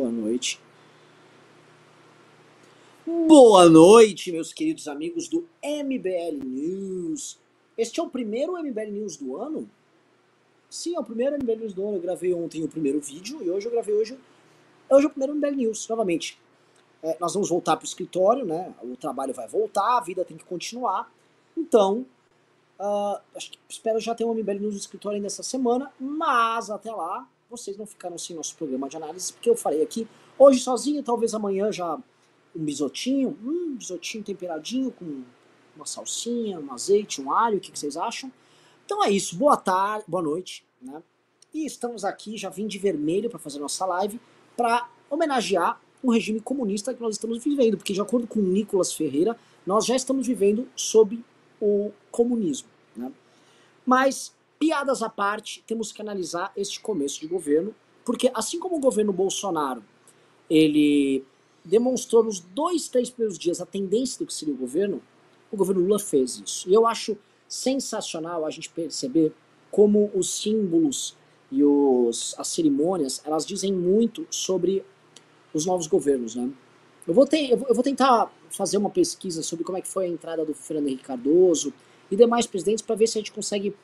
Boa noite. Boa noite, meus queridos amigos do MBL News. Este é o primeiro MBL News do ano? Sim, é o primeiro MBL News do ano. Eu gravei ontem o primeiro vídeo e hoje eu gravei hoje. Hoje é o primeiro MBL News, novamente. É, nós vamos voltar para o escritório, né? O trabalho vai voltar, a vida tem que continuar. Então, uh, acho que, espero já ter um MBL News no escritório ainda essa semana, mas até lá, vocês não ficaram sem nosso programa de análise, porque eu farei aqui hoje sozinho, talvez amanhã já um bisotinho, um bisotinho temperadinho com uma salsinha, um azeite, um alho, o que, que vocês acham? Então é isso, boa tarde, boa noite, né? E estamos aqui, já vim de vermelho para fazer nossa live, para homenagear o regime comunista que nós estamos vivendo, porque de acordo com Nicolas Ferreira, nós já estamos vivendo sob o comunismo. Né? Mas, piadas à parte, temos que analisar este começo de governo, porque assim como o governo Bolsonaro, ele demonstrou nos dois, três primeiros dias a tendência do que seria o governo, o governo Lula fez isso. E eu acho sensacional a gente perceber como os símbolos e os, as cerimônias, elas dizem muito sobre os novos governos, né? Eu vou, eu vou tentar fazer uma pesquisa sobre como é que foi a entrada do Fernando Henrique Cardoso e demais presidentes para ver se a gente consegue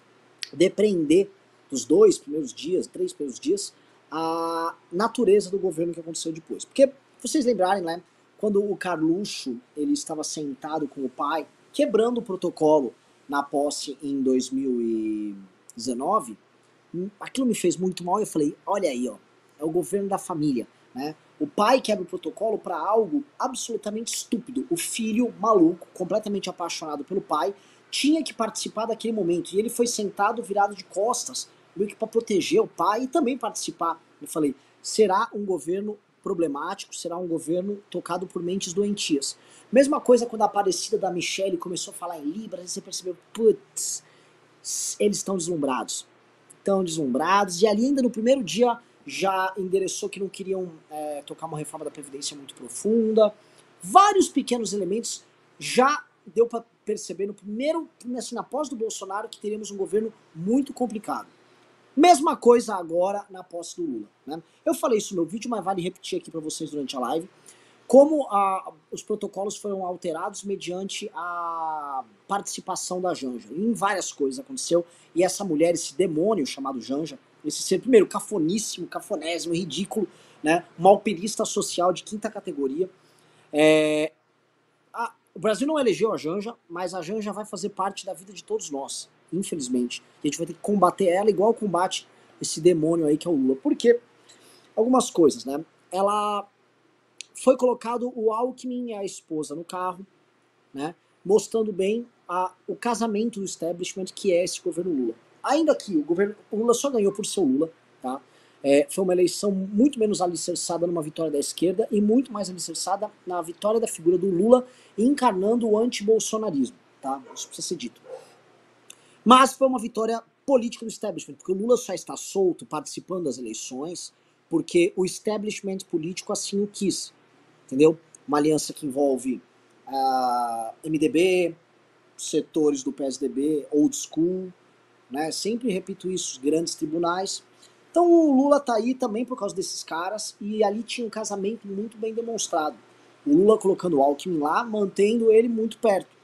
depreender dos dois primeiros dias, três primeiros dias, a natureza do governo que aconteceu depois. Porque, vocês lembrarem, né, quando o Carluxo ele estava sentado com o pai, quebrando o protocolo na posse em 2019, aquilo me fez muito mal eu falei, olha aí, ó, é o governo da família, né? O pai quebra o protocolo para algo absolutamente estúpido. O filho, maluco, completamente apaixonado pelo pai, tinha que participar daquele momento. E ele foi sentado, virado de costas, meio que para proteger o pai e também participar. Eu falei: será um governo problemático, será um governo tocado por mentes doentias. Mesma coisa quando a Aparecida da Michelle começou a falar em Libras, você percebeu, putz, eles estão deslumbrados. Estão deslumbrados, e ali ainda no primeiro dia já endereçou que não queriam é, tocar uma reforma da Previdência muito profunda. Vários pequenos elementos já deu para perceber no primeiro, assim, na do Bolsonaro, que teríamos um governo muito complicado. Mesma coisa agora na posse do Lula. Né? Eu falei isso no meu vídeo, mas vale repetir aqui para vocês durante a live. Como a, os protocolos foram alterados mediante a participação da Janja. Em várias coisas aconteceu. E essa mulher, esse demônio chamado Janja, esse ser, primeiro, cafoníssimo, cafonésimo, ridículo, né? Alpinista social de quinta categoria. É, o Brasil não elegeu a Janja, mas a Janja vai fazer parte da vida de todos nós, infelizmente. E a gente vai ter que combater ela igual combate esse demônio aí que é o Lula. Por quê? Algumas coisas, né? Ela foi colocado o Alckmin e a esposa no carro, né? Mostrando bem a, o casamento do establishment que é esse governo Lula. Ainda que o governo o Lula só ganhou por ser Lula, tá? É, foi uma eleição muito menos alicerçada numa vitória da esquerda e muito mais alicerçada na vitória da figura do Lula encarnando o anti-bolsonarismo, tá? Isso precisa ser dito. Mas foi uma vitória política do establishment, porque o Lula só está solto participando das eleições porque o establishment político assim o quis, entendeu? Uma aliança que envolve a uh, MDB, setores do PSDB, old school, né? Sempre repito isso, grandes tribunais. Então o Lula tá aí também por causa desses caras e ali tinha um casamento muito bem demonstrado. O Lula colocando o Alckmin lá, mantendo ele muito perto.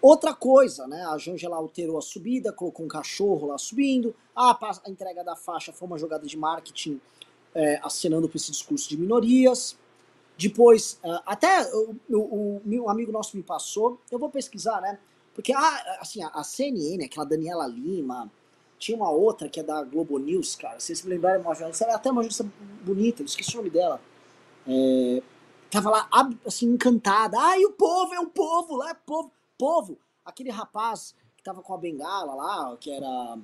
Outra coisa, né? A Janja lá alterou a subida, colocou um cachorro lá subindo. Ah, a entrega da faixa foi uma jogada de marketing é, acenando para esse discurso de minorias. Depois, uh, até o, amigo nosso me passou, eu vou pesquisar, né? Porque, ah, assim, a, CNN, aquela Daniela Lima, tinha uma outra que é da Globo News, cara. Se vocês se lembrarem, uma jornalista, até uma jornalista bonita, eu esqueci o nome dela. É, tava lá, assim, encantada. Ai, o povo, é o povo, lá é povo. Povo, aquele rapaz que tava com a bengala lá, que era.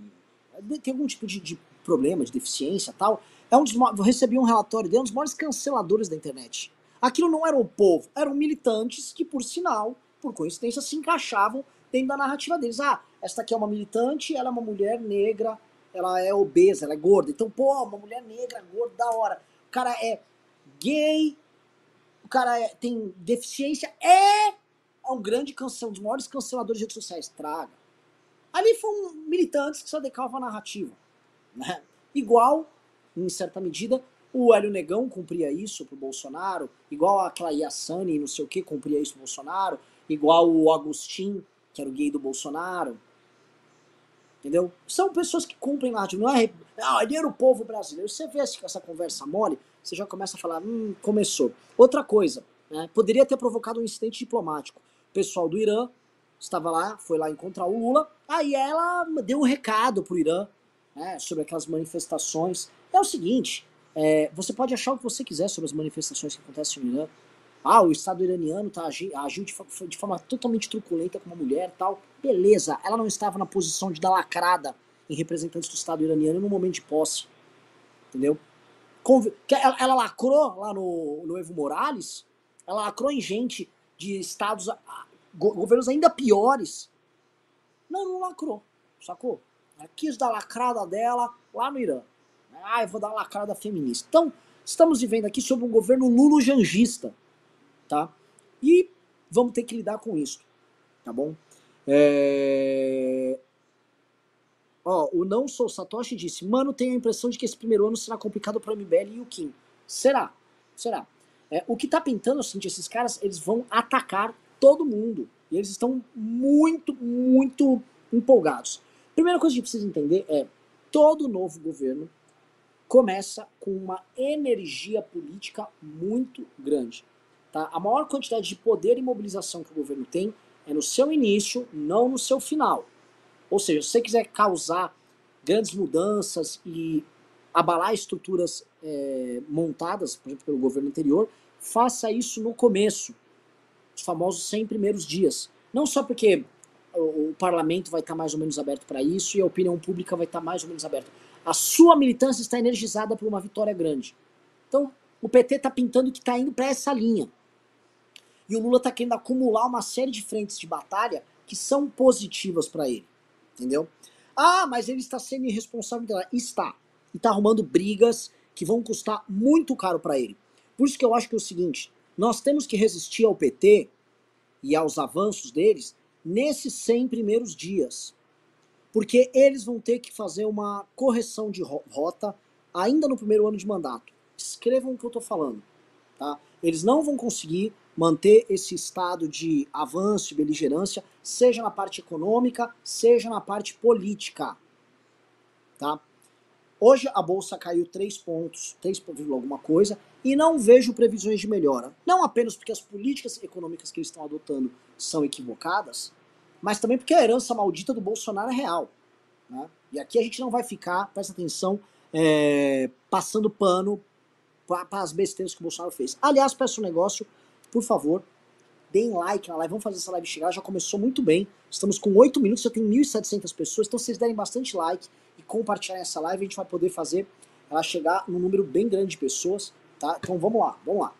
tem algum tipo de, de problema, de deficiência tal. É um dos, eu recebi um relatório dele, um dos maiores canceladores da internet. Aquilo não era o povo, eram militantes que, por sinal, por coincidência, se encaixavam dentro da narrativa deles. Ah, esta aqui é uma militante, ela é uma mulher negra, ela é obesa, ela é gorda. Então, pô, uma mulher negra, gorda, da hora. O cara é gay, o cara é, tem deficiência, é um grande cancelador, um dos maiores canceladores de redes sociais. Traga. Ali foram militantes que se adequavam à narrativa. Né? Igual, em certa medida, O Hélio Negão cumpria isso pro Bolsonaro, igual aquela Yassani, não sei o que, cumpria isso pro Bolsonaro, igual o Agostinho, que era o gay do Bolsonaro. Entendeu? São pessoas que cumprem narrativa, não é. Ah, ele era o povo brasileiro. Você vê essa conversa mole, você já começa a falar, hum, começou. Outra coisa, né, poderia ter provocado um incidente diplomático. O pessoal do Irã estava lá, foi lá encontrar o Lula, aí ela deu um recado pro Irã né, sobre aquelas manifestações. É o seguinte, é, você pode achar o que você quiser sobre as manifestações que acontecem no Irã. Ah, o Estado iraniano tá, agiu, de, de, forma totalmente truculenta com uma mulher tal. Beleza, ela não estava na posição de dar lacrada em representantes do Estado iraniano no momento de posse. Entendeu? Ela, ela lacrou lá no, no Evo Morales, ela lacrou em gente de estados, governos ainda piores. Não, não lacrou, sacou? Ela quis dar lacrada dela lá no Irã. Ah, eu vou dar lacrada feminista. Então, estamos vivendo aqui sobre um governo lulo-jangista, tá? E vamos ter que lidar com isso, tá bom? É... Ó, o Não Sou Satoshi disse, mano, tenho a impressão de que esse primeiro ano será complicado para MBL e o Kim. Será, será. É, o que tá pintando é o seguinte, esses caras, eles vão atacar todo mundo. E eles estão muito, muito empolgados. Primeira coisa que precisa entender é, todo novo governo começa com uma energia política muito grande. Tá? A maior quantidade de poder e mobilização que o governo tem é no seu início, não no seu final. Ou seja, se você quiser causar grandes mudanças e abalar estruturas é, montadas, por exemplo, pelo governo anterior, faça isso no começo, os famosos 100 primeiros dias. Não só porque o, o parlamento vai estar mais ou menos aberto para isso e a opinião pública vai estar mais ou menos aberta. A sua militância está energizada por uma vitória grande. Então, o PT está pintando que está indo para essa linha. E o Lula está querendo acumular uma série de frentes de batalha que são positivas para ele. Entendeu? Ah, mas ele está sendo irresponsável. Está. E está arrumando brigas que vão custar muito caro para ele. Por isso que eu acho que é o seguinte: nós temos que resistir ao PT e aos avanços deles nesses 100 primeiros dias. Porque eles vão ter que fazer uma correção de rota ainda no primeiro ano de mandato. Escrevam o que eu estou falando. Tá? Eles não vão conseguir manter esse estado de avanço e beligerância, seja na parte econômica, seja na parte política. Tá? Hoje a bolsa caiu 3 pontos, 3, alguma coisa, e não vejo previsões de melhora. Não apenas porque as políticas econômicas que eles estão adotando são equivocadas, mas também porque a herança maldita do Bolsonaro é real. Né? E aqui a gente não vai ficar, presta atenção, é, passando pano para as besteiras que o Bolsonaro fez. Aliás, peço um negócio, por favor, deem like na live, vamos fazer essa live chegar, já começou muito bem, estamos com 8 minutos, já tem 1.700 pessoas, então se vocês derem bastante like e compartilharem essa live, a gente vai poder fazer ela chegar num número bem grande de pessoas, tá? Então vamos lá, vamos lá.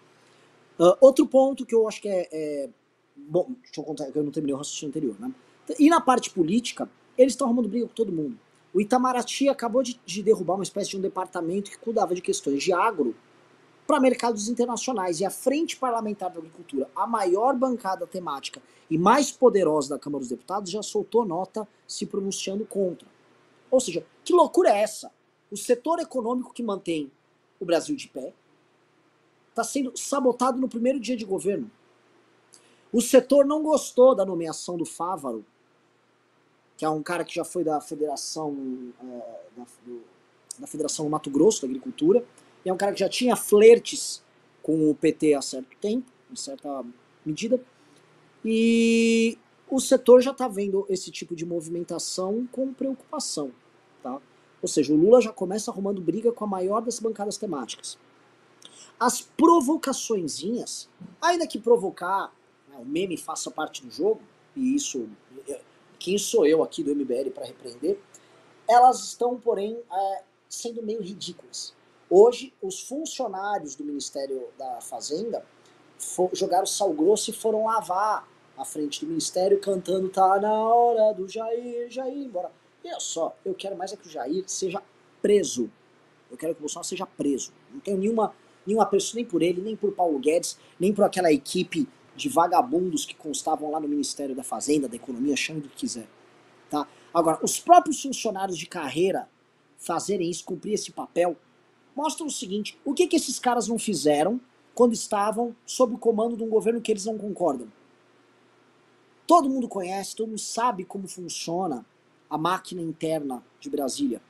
Uh, outro ponto que eu acho que é, é bom, deixa eu contar, que eu não terminei o raciocínio anterior, né? E na parte política, eles estão arrumando briga com todo mundo. O Itamaraty acabou de, de derrubar uma espécie de um departamento que cuidava de questões de agro para mercados internacionais. E a Frente Parlamentar da Agricultura, a maior bancada temática e mais poderosa da Câmara dos Deputados, já soltou nota se pronunciando contra. Ou seja, que loucura é essa? O setor econômico que mantém o Brasil de pé está sendo sabotado no primeiro dia de governo. O setor não gostou da nomeação do Fávaro, que é um cara que já foi da Federação é, da, do, da Federação Mato Grosso da Agricultura, e é um cara que já tinha flertes com o PT há certo tempo, em certa medida, e o setor já está vendo esse tipo de movimentação com preocupação, tá? Ou seja, o Lula já começa arrumando briga com a maior das bancadas temáticas. As provocaçõezinhas, ainda que provocar né, o meme faça parte do jogo, e isso, quem sou eu aqui do MBL para repreender, elas estão, porém, é, sendo meio ridículas. Hoje, os funcionários do Ministério da Fazenda jogaram sal grosso e foram lavar a frente do Ministério cantando tá na hora do Jair, Jair, embora. E olha só, eu quero mais é que o Jair seja preso. Eu quero que o Bolsonaro seja preso. Não tenho nenhuma, nenhuma pessoa, nem por ele, nem por Paulo Guedes, nem por aquela equipe de vagabundos que constavam lá no Ministério da Fazenda, da Economia, chame do que quiser. Tá? Agora, os próprios funcionários de carreira fazerem isso, cumprir esse papel, mostram o seguinte: o que, que esses caras não fizeram quando estavam sob o comando de um governo que eles não concordam? Todo mundo conhece, todo mundo sabe como funciona a máquina interna de Brasília.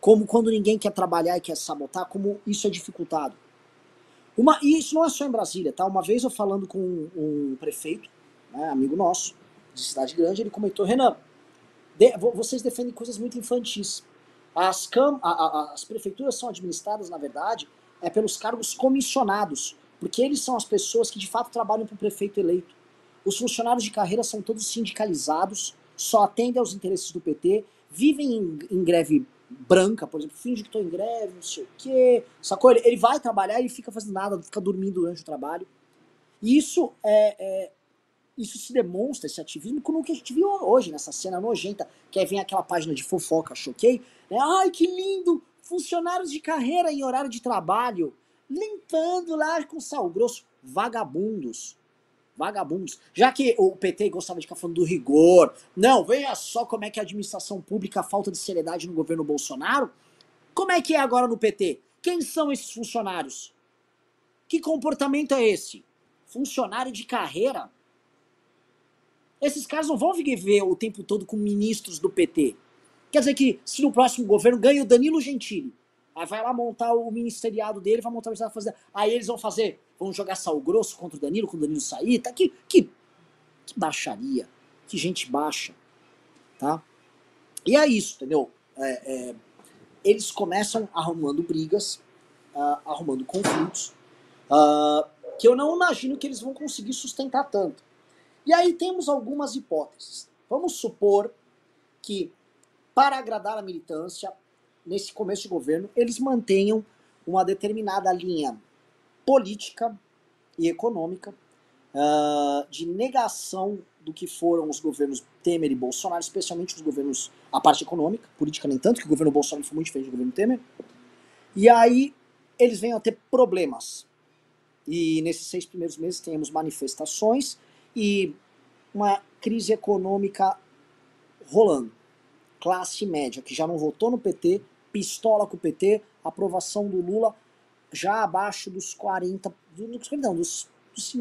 Como quando ninguém quer trabalhar e quer sabotar, como isso é dificultado. Uma, e isso não é só em Brasília, tá? Uma vez eu falando com um, um prefeito, né, amigo nosso, de cidade grande, ele comentou, Renan, de, vocês defendem coisas muito infantis. As, cam, a, a, as prefeituras são administradas, na verdade, é pelos cargos comissionados, porque eles são as pessoas que de fato trabalham para o prefeito eleito. Os funcionários de carreira são todos sindicalizados, só atendem aos interesses do PT, vivem em, em greve branca, por exemplo, finge que estou em greve, não sei o quê, sacou? Ele, ele vai trabalhar e fica fazendo nada, fica dormindo durante o trabalho. E isso é, é, isso se demonstra, esse ativismo, com o que a gente viu hoje, nessa cena nojenta, que aí vem aquela página de fofoca, choquei, né? Ai, que lindo! Funcionários de carreira em horário de trabalho, limpando lá com sal grosso, vagabundos. Vagabundos. Já que o PT gostava de ficar falando do rigor, não, veja só como é que a administração pública, a falta de seriedade no governo Bolsonaro, como é que é agora no PT? Quem são esses funcionários? Que comportamento é esse? Funcionário de carreira esses caras não vão viver o tempo todo com ministros do PT. Quer dizer que se no próximo governo ganha o Danilo Gentili, aí vai lá montar o ministeriado dele, vai montar o ministério fazer. Aí eles vão fazer, vão jogar sal grosso contra o Danilo, quando o Danilo sair, tá? Que, que, que baixaria, que gente baixa, tá? E é isso, entendeu? É, é, eles começam arrumando brigas, uh, arrumando conflitos, uh, que eu não imagino que eles vão conseguir sustentar tanto. E aí temos algumas hipóteses. Vamos supor que, para agradar a militância, nesse começo de governo, eles mantenham uma determinada linha política e econômica uh, de negação do que foram os governos Temer e Bolsonaro, especialmente os governos, a parte econômica, política nem tanto, que o governo Bolsonaro foi muito diferente do governo Temer. E aí eles vêm a ter problemas. E nesses seis primeiros meses temos manifestações e uma crise econômica rolando. Classe média, que já não votou no PT, pistola com o PT, aprovação do Lula já abaixo dos 40, dos, não, dos, dos,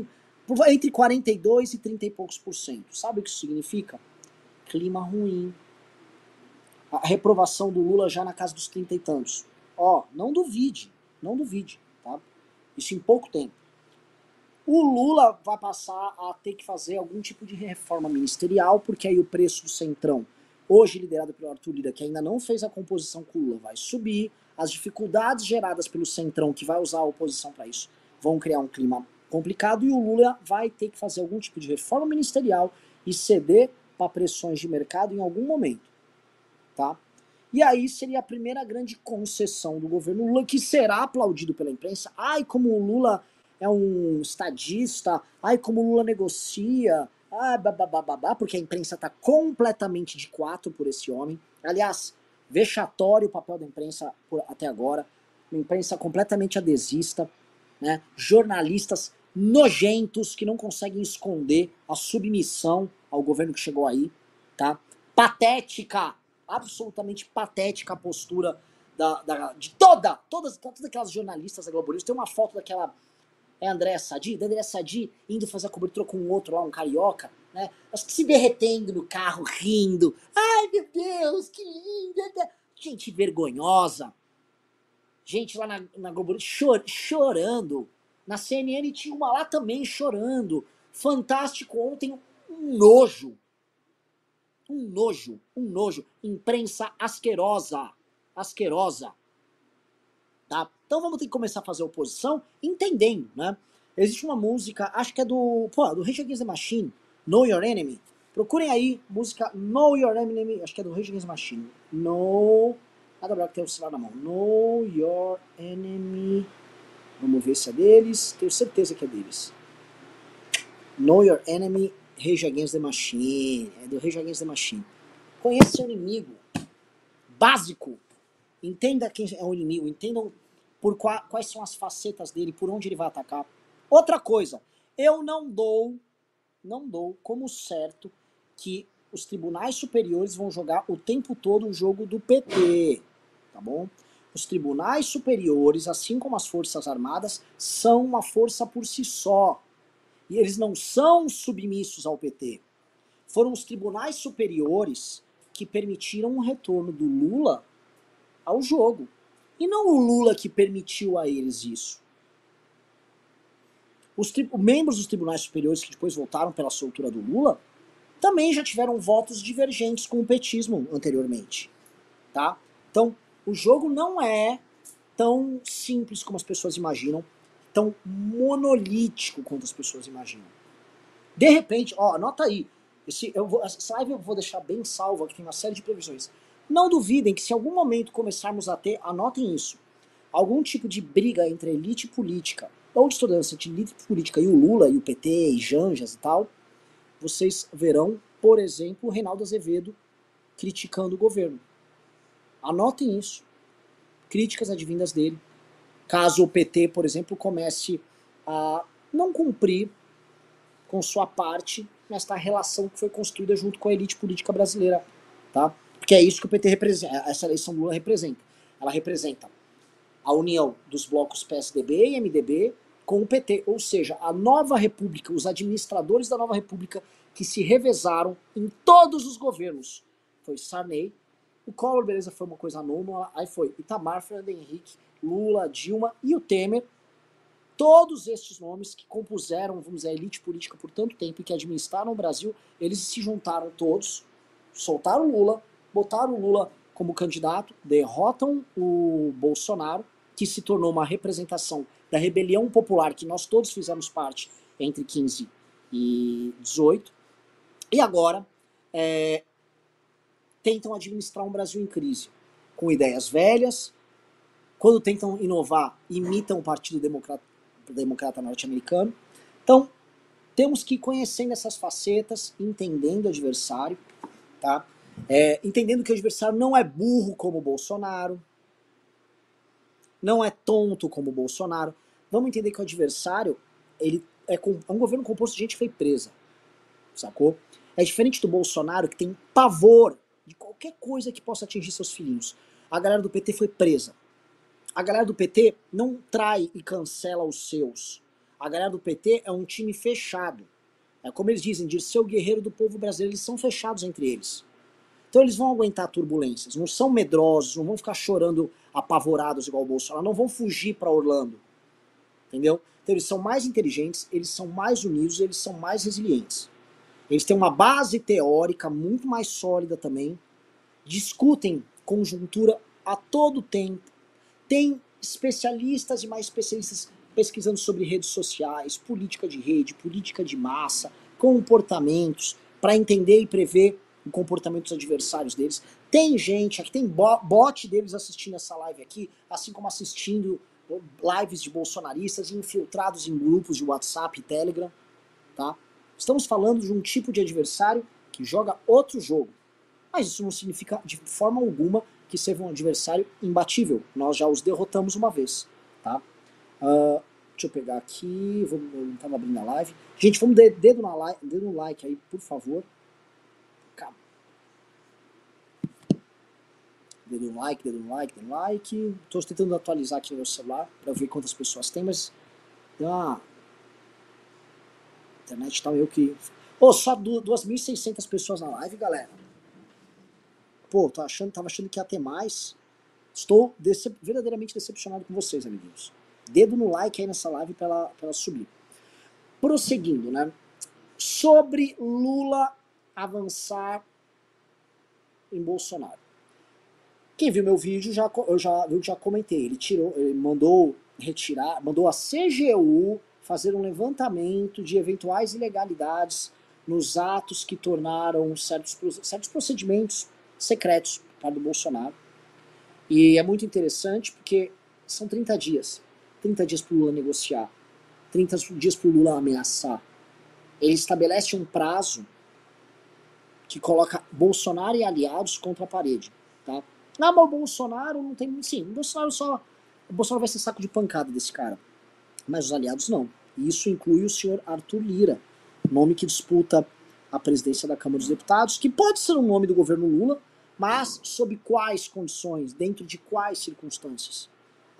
entre 42 e 30 e poucos por cento. Sabe o que isso significa? Clima ruim. A reprovação do Lula já na casa dos 30 e tantos. Ó, não duvide, não duvide, tá? Isso em pouco tempo. O Lula vai passar a ter que fazer algum tipo de reforma ministerial, porque aí o preço do Centrão, hoje liderado pelo Arthur Lira, que ainda não fez a composição com o Lula, vai subir. As dificuldades geradas pelo Centrão, que vai usar a oposição para isso, vão criar um clima complicado e o Lula vai ter que fazer algum tipo de reforma ministerial e ceder para pressões de mercado em algum momento, tá? E aí seria a primeira grande concessão do governo Lula, que será aplaudido pela imprensa. Ai, como o Lula é um estadista, ai como Lula negocia, ah, babá, porque a imprensa está completamente de quatro por esse homem. Aliás, vexatório o papel da imprensa por, até agora, uma imprensa completamente adesista, né? jornalistas nojentos que não conseguem esconder a submissão ao governo que chegou aí, tá? Patética, absolutamente patética a postura da, da, de toda, todas, todas aquelas jornalistas da Globo News. Tem uma foto daquela é André Sadi, da André Sadi indo fazer a cobertura com um outro lá, um carioca, né? Se derretendo no carro, rindo. Ai, meu Deus, que linda! Gente vergonhosa. Gente lá na, na Globo chor, chorando. Na CNN tinha uma lá também chorando. Fantástico ontem, um nojo. Um nojo, um nojo. Imprensa asquerosa. Asquerosa. Tá? Então vamos ter que começar a fazer oposição entendendo, né? Existe uma música, acho que é do, pô, do Rage Against the Machine, Know Your Enemy. Procurem aí, música Know Your Enemy, acho que é do Rage Against the Machine. Know, nada melhor que ter o celular na mão. Know Your Enemy. Vamos ver se é deles, tenho certeza que é deles. Know Your Enemy, Rage Against the Machine. É do Rage Against the Machine. Conheça seu inimigo. Básico. Entenda quem é o inimigo, entendam por qua, quais são as facetas dele, por onde ele vai atacar. Outra coisa, eu não dou, não dou como certo que os tribunais superiores vão jogar o tempo todo o jogo do PT, tá bom? os tribunais superiores, assim como as forças armadas, são uma força por si só. E eles não são submissos ao PT. Foram os tribunais superiores que permitiram o retorno do Lula ao jogo. E não o Lula que permitiu a eles isso. Os membros dos tribunais superiores que depois voltaram pela soltura do Lula também já tiveram votos divergentes com o petismo anteriormente. Tá? Então, o jogo não é tão simples como as pessoas imaginam, tão monolítico quanto as pessoas imaginam. De repente, ó, anota aí. Esse, eu vou, essa live eu vou deixar bem salva, que tem uma série de previsões. Não duvidem que se algum momento começarmos a ter, anotem isso, algum tipo de briga entre elite política, ou discordância entre elite política e o Lula, e o PT, e Janjas e tal, vocês verão, por exemplo, o Reinaldo Azevedo criticando o governo. Anotem isso. Críticas advindas dele. Caso o PT, por exemplo, comece a não cumprir com sua parte nesta relação que foi construída junto com a elite política brasileira, tá? Porque é isso que o PT representa, essa eleição Lula representa. Ela representa a união dos blocos PSDB e MDB com o PT, ou seja, a nova república, os administradores da nova república que se revezaram em todos os governos. Foi Sarney, o Collor, beleza, foi uma coisa anômala. Aí foi Itamar, Fernando Henrique, Lula, Dilma e o Temer. Todos estes nomes que compuseram, vamos dizer, a elite política por tanto tempo e que administraram o Brasil, eles se juntaram todos, soltaram Lula, botaram Lula como candidato, derrotam o Bolsonaro, que se tornou uma representação da rebelião popular que nós todos fizemos parte entre 15 e 18. E agora é, tentam administrar um Brasil em crise, com ideias velhas. Quando tentam inovar, imitam o Partido Democrata, Democrata Norte-Americano. Então, temos que ir conhecendo essas facetas, entendendo o adversário, tá? É, entendendo que o adversário não é burro como o Bolsonaro, não é tonto como o Bolsonaro. Vamos entender que o adversário ele é, é um governo composto de gente que foi presa, sacou? É diferente do Bolsonaro que tem pavor de qualquer coisa que possa atingir seus filhinhos. A galera do PT foi presa. A galera do PT não trai e cancela os seus. A galera do PT é um time fechado. É como eles dizem, de ser o guerreiro do povo brasileiro, eles são fechados entre eles. Então eles vão aguentar turbulências, não são medrosos, não vão ficar chorando apavorados igual o Bolsonaro, não vão fugir para Orlando. Entendeu? Então eles são mais inteligentes, eles são mais unidos, eles são mais resilientes. Eles têm uma base teórica muito mais sólida também, discutem conjuntura a todo tempo, tem especialistas e mais especialistas pesquisando sobre redes sociais, política de rede, política de massa, comportamentos, para entender e prever o comportamento dos adversários deles. Tem gente, aqui tem bot deles assistindo essa live aqui, assim como assistindo lives de bolsonaristas infiltrados em grupos de WhatsApp e Telegram, tá? Estamos falando de um tipo de adversário que joga outro jogo. Mas isso não significa de forma alguma que seja um adversário imbatível. Nós já os derrotamos uma vez. Tá? Uh, deixa eu pegar aqui. Vou, eu não estava abrindo a live. Gente, vamos dar dedo, na dedo no like aí, por favor. Calma. Dedo no like, dedo no like, dedo no like. Estou tentando atualizar aqui no meu celular para ver quantas pessoas tem, mas. Ah, internet tal, eu que. Ô, oh, só 2.600 pessoas na live, galera. Pô, tô achando, tava achando que ia ter mais. Estou decep verdadeiramente decepcionado com vocês, amiguinhos. Dedo no like aí nessa live pra ela, pra ela subir. Prosseguindo, né? Sobre Lula avançar em Bolsonaro. Quem viu meu vídeo já eu já eu já comentei. Ele tirou, ele mandou retirar, mandou a CGU fazer um levantamento de eventuais ilegalidades nos atos que tornaram certos, certos procedimentos secretos para o Bolsonaro. E é muito interessante porque são 30 dias. 30 dias para o Lula negociar. 30 dias para o Lula ameaçar. Ele estabelece um prazo que coloca Bolsonaro e aliados contra a parede. Ah, mas o Bolsonaro não tem. Sim, o Bolsonaro só. O Bolsonaro vai ser saco de pancada desse cara. Mas os aliados não. Isso inclui o senhor Arthur Lira, nome que disputa a presidência da Câmara dos Deputados, que pode ser um nome do governo Lula, Mas sob quais condições, dentro de quais circunstâncias?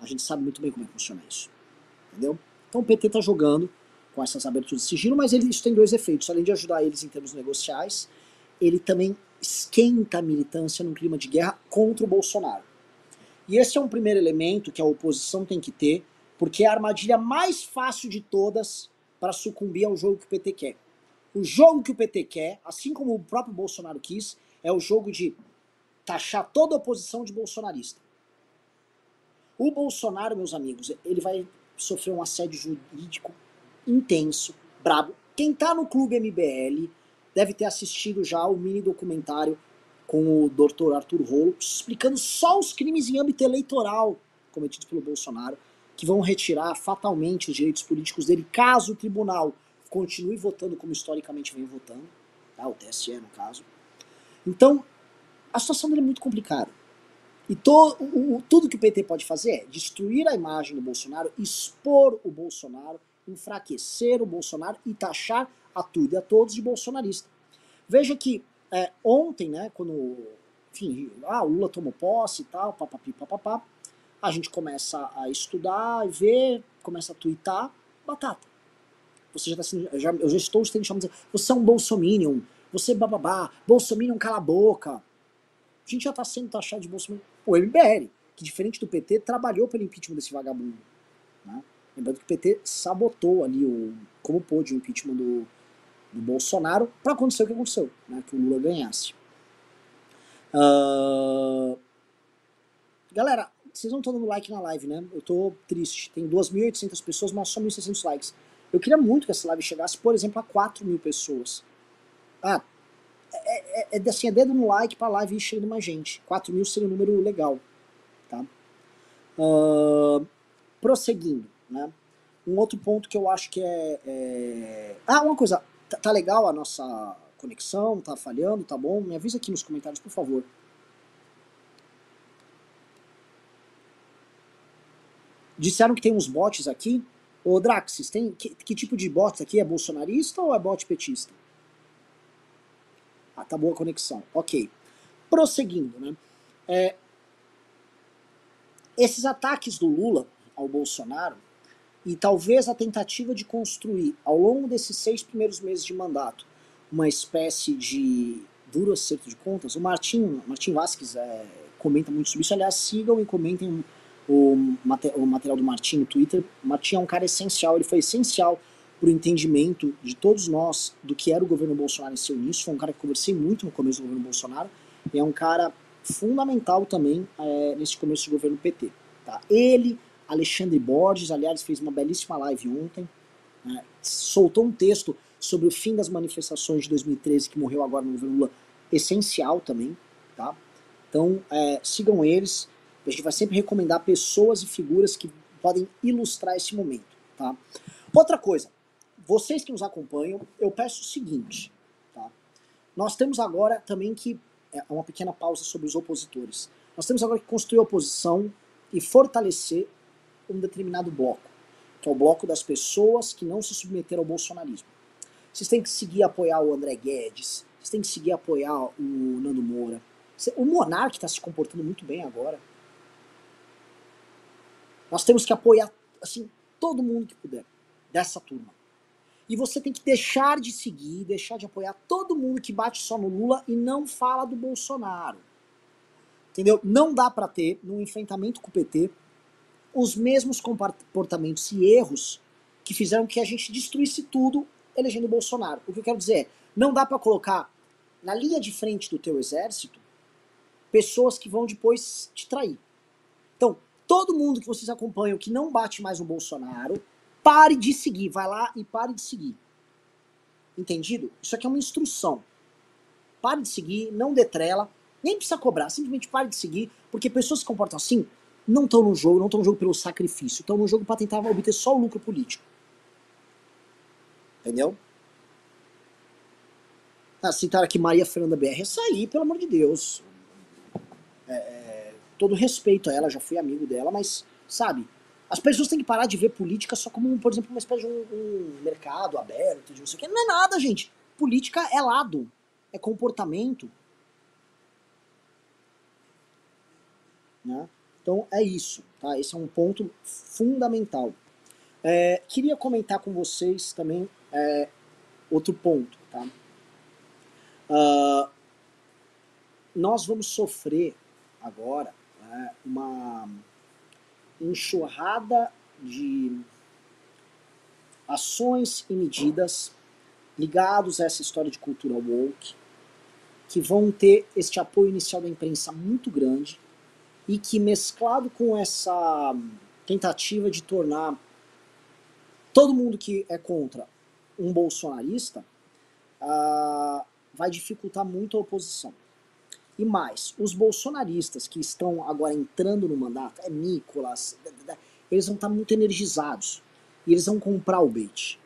A gente sabe muito bem como é que funciona isso. Entendeu? Então o PT está jogando com essas aberturas de sigilo, mas ele, isso tem dois efeitos. Além de ajudar eles em termos negociais, ele também esquenta a militância num clima de guerra contra o Bolsonaro. E esse é um primeiro elemento que a oposição tem que ter, porque é a armadilha mais fácil de todas para sucumbir ao jogo que o PT quer. O jogo que o PT quer, assim como o próprio Bolsonaro quis, é o jogo de taxar toda a oposição de bolsonarista. O Bolsonaro, meus amigos, ele vai sofrer um assédio jurídico intenso, brabo. Quem tá no Clube MBL deve ter assistido já o mini documentário com o Dr. Arthur Rolo, explicando só os crimes em âmbito eleitoral cometidos pelo Bolsonaro, que vão retirar fatalmente os direitos políticos dele caso o tribunal continue votando como historicamente vem votando, tá? o TSE no caso. Então, a situação dele é muito complicada. E to, o, tudo que o PT pode fazer é destruir a imagem do Bolsonaro, expor o Bolsonaro, enfraquecer o Bolsonaro e taxar a tudo e a todos de bolsonarista. Veja que é, ontem, né, quando enfim, ah, o Lula tomou posse e tal, papapi, papapá, a gente começa a estudar, ver, começa a twittar, batata. Você já está sendo, já, eu já estou sendo chamado de você é um bolsominion, você bababá, bolsominion cala a boca. A gente já está sendo taxado de bolsominion. O MBL, que diferente do PT, trabalhou pelo impeachment desse vagabundo. Né? Lembrando que o PT sabotou ali, o, como pôde, o impeachment do, do Bolsonaro para acontecer o que aconteceu, né? que o Lula ganhasse. Uh... Galera, vocês não estão dando like na live, né? Eu tô triste. Tem 2.800 pessoas, mas só 1.600 likes. Eu queria muito que essa live chegasse, por exemplo, a 4 mil pessoas. Ah, é, é, é, assim, é dedo no like pra live ir chegando mais gente. 4 mil seria um número legal, tá? Uh, prosseguindo, né? Um outro ponto que eu acho que é... é... Ah, uma coisa. Tá, tá legal a nossa conexão? Tá falhando? Tá bom? Me avisa aqui nos comentários, por favor. Disseram que tem uns bots aqui. Ô Draxis, tem, que, que, tipo de bot aqui? É bolsonarista ou é bot petista? Ah, tá boa a conexão. Ok. Prosseguindo, né? É, esses ataques do Lula ao Bolsonaro e talvez a tentativa de construir, ao longo desses seis primeiros meses de mandato, uma espécie de duro acerto de contas. O Martim, Martim Vasquez é, comenta muito sobre isso. Aliás, sigam e comentem o, o material do Martim no Twitter. O Martim é um cara essencial, ele foi essencial para o entendimento de todos nós do que era o governo Bolsonaro em seu início. Foi um cara que conversei muito no começo do governo Bolsonaro e é um cara fundamental também é, nesse começo do governo PT. Tá? Ele, Alexandre Borges, aliás, fez uma belíssima live ontem, né? soltou um texto sobre o fim das manifestações de 2013 que morreu agora no governo Lula, essencial também. Tá? Então, é, sigam eles. A gente vai sempre recomendar pessoas e figuras que podem ilustrar esse momento, tá? Outra coisa, vocês que nos acompanham, eu peço o seguinte, tá? Nós temos agora também que, é uma pequena pausa sobre os opositores, nós temos agora que construir oposição e fortalecer um determinado bloco, que é o bloco das pessoas que não se submeteram ao bolsonarismo. Vocês têm que seguir apoiar o André Guedes, vocês têm que seguir apoiar o Nando Moura. O Monark está se comportando muito bem agora. Nós temos que apoiar, assim, todo mundo que puder, dessa turma. E você tem que deixar de seguir, deixar de apoiar todo mundo que bate só no Lula e não fala do Bolsonaro. Entendeu? Não dá para ter, no enfrentamento com o PT, os mesmos comportamentos e erros que fizeram que a gente destruísse tudo elegendo o Bolsonaro. O que eu quero dizer é, não dá para colocar na linha de frente do teu exército pessoas que vão depois te trair. Então, todo mundo que vocês acompanham que não bate mais no Bolsonaro, pare de seguir. Vai lá e pare de seguir. Entendido? Isso aqui é uma instrução. Pare de seguir, não detrela, nem precisa cobrar, simplesmente pare de seguir, porque pessoas que se comportam assim não estão no jogo, não estão no jogo pelo sacrifício, estão no jogo para tentar obter só o lucro político. Entendeu? Ah, citaram aqui Maria Fernanda BR. Aí, pelo amor de Deus. É, é todo respeito a ela, já fui amigo dela, mas, sabe, as pessoas têm que parar de ver política só como, por exemplo, uma espécie de um, um mercado aberto, de não sei o que. Não é nada, gente. Política é lado, é comportamento. Né? Então é isso, tá? Esse é um ponto fundamental. É, queria comentar com vocês também é, outro ponto, tá? Uh, nós vamos sofrer agora né, uma enxurrada de ações e medidas ligados a essa história de cultura woke, que vão ter este apoio inicial da imprensa muito grande e que mesclado com essa tentativa de tornar todo mundo que é contra um bolsonarista, uh, vai dificultar muito a oposição. E mais, os bolsonaristas que estão agora entrando no mandato, é Nicolas, eles vão estar muito energizados. E eles vão comprar o bait.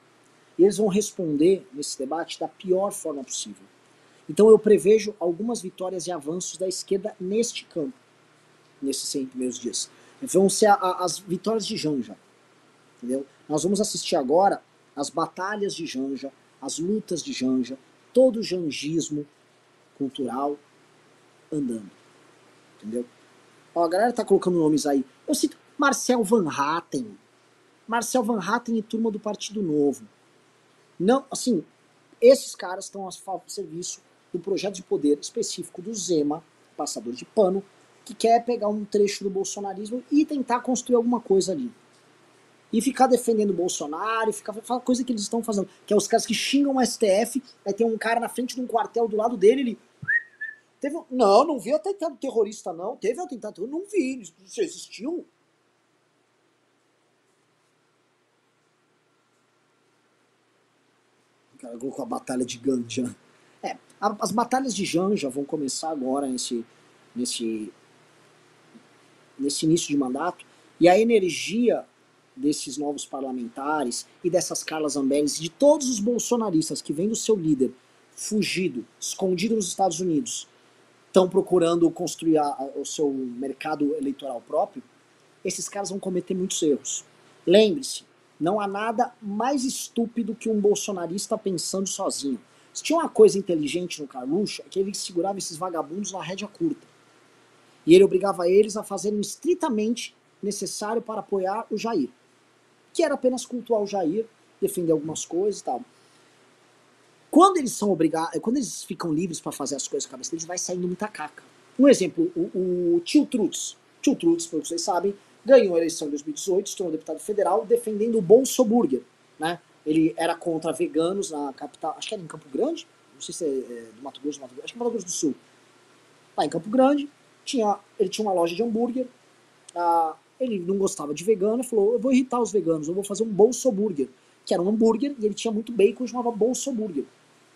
E eles vão responder nesse debate da pior forma possível. Então eu prevejo algumas vitórias e avanços da esquerda neste campo, nesses 100 primeiros dias. Vão ser a, a, as vitórias de Janja. Entendeu? Nós vamos assistir agora as batalhas de Janja, as lutas de Janja, todo o jangismo cultural andando. Entendeu? Ó, a galera tá colocando nomes aí. Eu cito Marcel Van Hatten. Marcel Van Hatten e turma do Partido Novo. Não, assim, esses caras estão a serviço do projeto de poder específico do Zema, passador de pano, que quer pegar um trecho do bolsonarismo e tentar construir alguma coisa ali. E ficar defendendo o Bolsonaro, e ficar fazendo coisa que eles estão fazendo. Que é os caras que xingam o STF, aí tem um cara na frente de um quartel do lado dele, ele. Teve, não, não vi atentado terrorista, não. Teve atentado terrorista? Não vi. Isso existiu? O cara a batalha de Ganja. É, as batalhas de Janja vão começar agora nesse, nesse, nesse início de mandato. E a energia desses novos parlamentares e dessas Carlas Zambellis e de todos os bolsonaristas que vêm do seu líder fugido, escondido nos Estados Unidos, estão procurando construir a, o seu mercado eleitoral próprio, esses caras vão cometer muitos erros. Lembre-se, não há nada mais estúpido que um bolsonarista pensando sozinho. Se tinha uma coisa inteligente no Carluxo, é que ele segurava esses vagabundos na rédea curta. E ele obrigava eles a fazerem estritamente necessário para apoiar o Jair que era apenas cultuar o Jair, defender algumas coisas e tal. Quando eles são obrigados, quando eles ficam livres para fazer as coisas com a cabeça deles, vai saindo muita caca. Um exemplo, o, o Tio Trutz. Tio Trutz, como vocês sabem, ganhou a eleição em 2018, se tornou deputado federal, defendendo o Bolso Burger. Né? Ele era contra veganos na capital, acho que era em Campo Grande, não sei se é, é do Mato Grosso, Mato Grosso, acho que é Mato Grosso do Sul. Lá em Campo Grande, tinha, ele tinha uma loja de hambúrguer, ah, ele não gostava de vegano e falou: Eu vou irritar os veganos, eu vou fazer um bolso burger, que era um hambúrguer e ele tinha muito bacon, chamava bolso burger.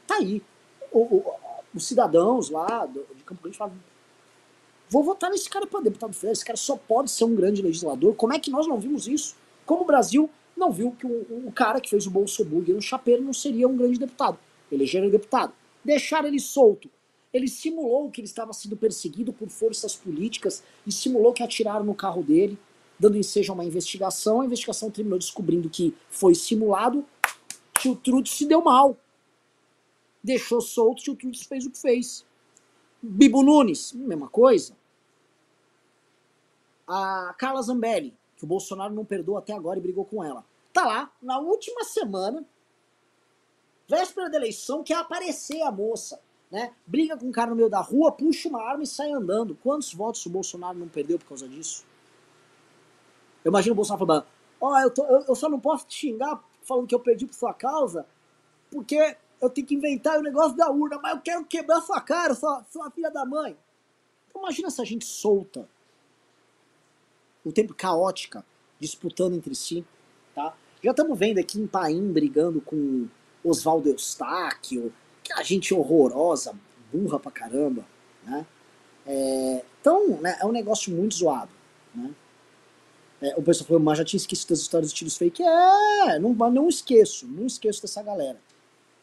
Tá aí. O, o, os cidadãos lá do, de Campo Grande falavam: Vou votar nesse cara para deputado federal, esse cara só pode ser um grande legislador. Como é que nós não vimos isso? Como o Brasil não viu que o, o cara que fez o bolso burger no chapeiro não seria um grande deputado. Elegeram deputado. Deixaram ele solto. Ele simulou que ele estava sendo perseguido por forças políticas e simulou que atiraram no carro dele dando ensejo a uma investigação. A investigação terminou descobrindo que foi simulado, que o Trudis se deu mal. Deixou solto, que o Trudis fez o que fez. Bibo Nunes, mesma coisa. A Carla Zambelli, que o Bolsonaro não perdoa até agora e brigou com ela. Tá lá, na última semana, véspera da eleição, quer aparecer a moça. Né? Briga com um cara no meio da rua, puxa uma arma e sai andando. Quantos votos o Bolsonaro não perdeu por causa disso? Eu imagino o Bolsonaro falando, ó, oh, eu, eu, eu, só não posso te xingar falando que eu perdi por sua causa, porque eu tenho que inventar o negócio da urna, mas eu quero quebrar sua cara, sua, sua filha da mãe. Então imagina essa gente solta, o tempo caótica, disputando entre si, tá? Já estamos vendo aqui em Paim brigando com Oswaldo Eustáquio, que é a gente horrorosa, burra pra caramba, né? É, então, né, é um negócio muito zoado, né? É, o pessoal falou, mas já tinha esquecido das histórias de tiros fake. É, não, não esqueço, não esqueço dessa galera.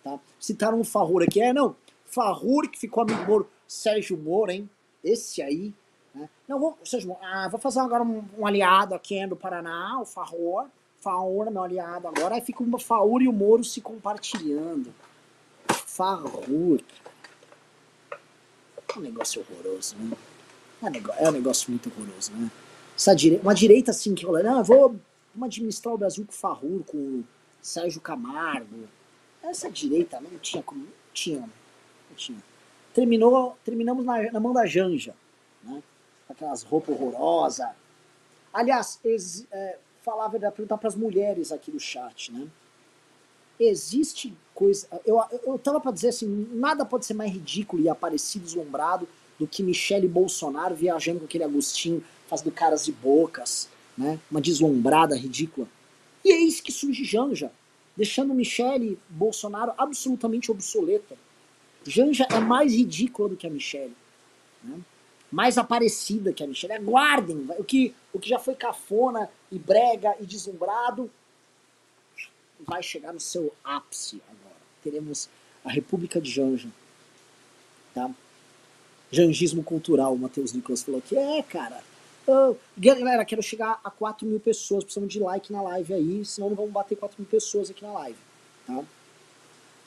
Tá? Citaram o Farrur aqui, é, não. Farrur que ficou amigo Moro, Sérgio Moro, hein? Esse aí. Né? Não, vou, Sérgio Moro, ah, vou fazer agora um, um aliado aqui do Paraná, o Farrur. Farrur, meu aliado agora. Aí fica o Farrur e o Moro se compartilhando. Farrur. Um negócio horroroso, né? É, negócio, é um negócio muito horroroso, né? Essa direita, uma direita assim que olha, não, eu vou administrar o Brasil com Farrur, com Sérgio Camargo. Essa direita não tinha como. Não tinha, não tinha. Terminou, terminamos na, na mão da Janja, né? Aquelas roupas horrorosas. Aliás, ex, é, falar a verdade, perguntar para as mulheres aqui do chat, né? Existe coisa. Eu, eu tava para dizer assim, nada pode ser mais ridículo e aparecido, deslumbrado do que Michele Bolsonaro viajando com aquele Agostinho, fazendo caras de bocas, né? Uma deslumbrada ridícula. E eis que surge Janja, deixando Michele Bolsonaro absolutamente obsoleta. Janja é mais ridícula do que a Michele. Né? Mais aparecida que a Michelle. Aguardem! O que, o que já foi cafona e brega e deslumbrado vai chegar no seu ápice. Teremos a República de Janja. Tá? Jangismo cultural, o Matheus Nicolas falou que é, cara. Oh, galera, quero chegar a 4 mil pessoas. Precisamos de like na live aí, senão não vamos bater 4 mil pessoas aqui na live. Tá?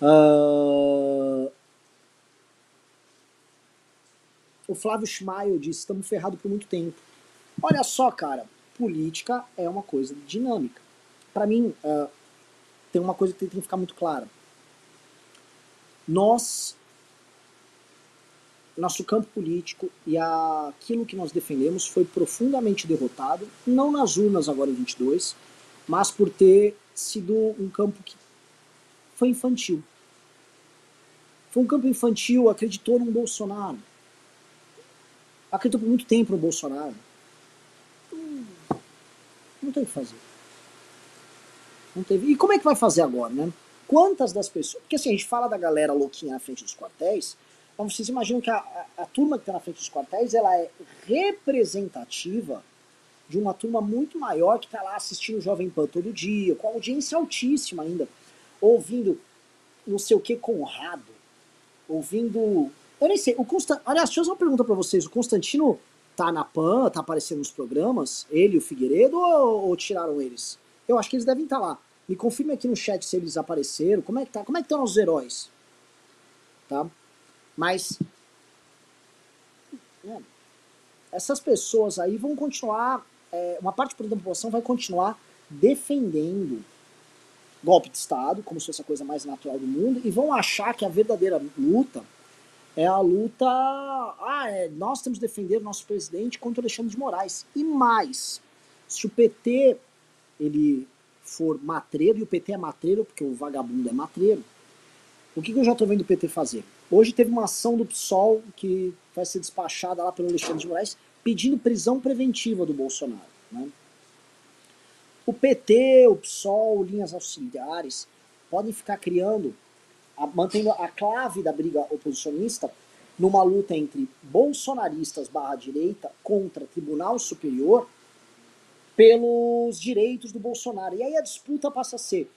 Uh... O Flávio Schmael disse: estamos ferrados por muito tempo. Olha só, cara, política é uma coisa dinâmica. Para mim, uh, tem uma coisa que tem que ficar muito clara. Nós, nosso campo político e aquilo que nós defendemos foi profundamente derrotado, não nas urnas agora em 22, mas por ter sido um campo que foi infantil. Foi um campo infantil, acreditou no Bolsonaro. Acreditou por muito tempo no Bolsonaro. Hum, não tem o que fazer. Não teve. E como é que vai fazer agora, né? Quantas das pessoas. Porque assim, a gente fala da galera louquinha na frente dos quartéis, mas vocês imaginam que a, a, a turma que está na frente dos quartéis ela é representativa de uma turma muito maior que está lá assistindo o Jovem Pan todo dia, com audiência altíssima ainda, ouvindo não sei o que Conrado, ouvindo. Eu nem sei, o Constant... aliás, deixa eu fazer uma pergunta para vocês: o Constantino tá na PAN, tá aparecendo nos programas, ele e o Figueiredo, ou, ou tiraram eles? Eu acho que eles devem estar lá. Me confirme aqui no chat se eles apareceram. Como é que tá? Como é que estão os heróis? Tá? Mas é, essas pessoas aí vão continuar, é, uma parte da população vai continuar defendendo golpe de Estado, como se fosse a coisa mais natural do mundo, e vão achar que a verdadeira luta é a luta. Ah, é, nós temos que defender o nosso presidente contra o Alexandre de Moraes. E mais, se o PT ele for matreiro, e o PT é matreiro, porque o vagabundo é matreiro, o que, que eu já estou vendo o PT fazer? Hoje teve uma ação do PSOL que vai ser despachada lá pelo Alexandre de Moraes, pedindo prisão preventiva do Bolsonaro. Né? O PT, o PSOL, linhas auxiliares, podem ficar criando, a, mantendo a clave da briga oposicionista numa luta entre bolsonaristas barra direita contra Tribunal Superior pelos direitos do Bolsonaro. E aí a disputa passa a ser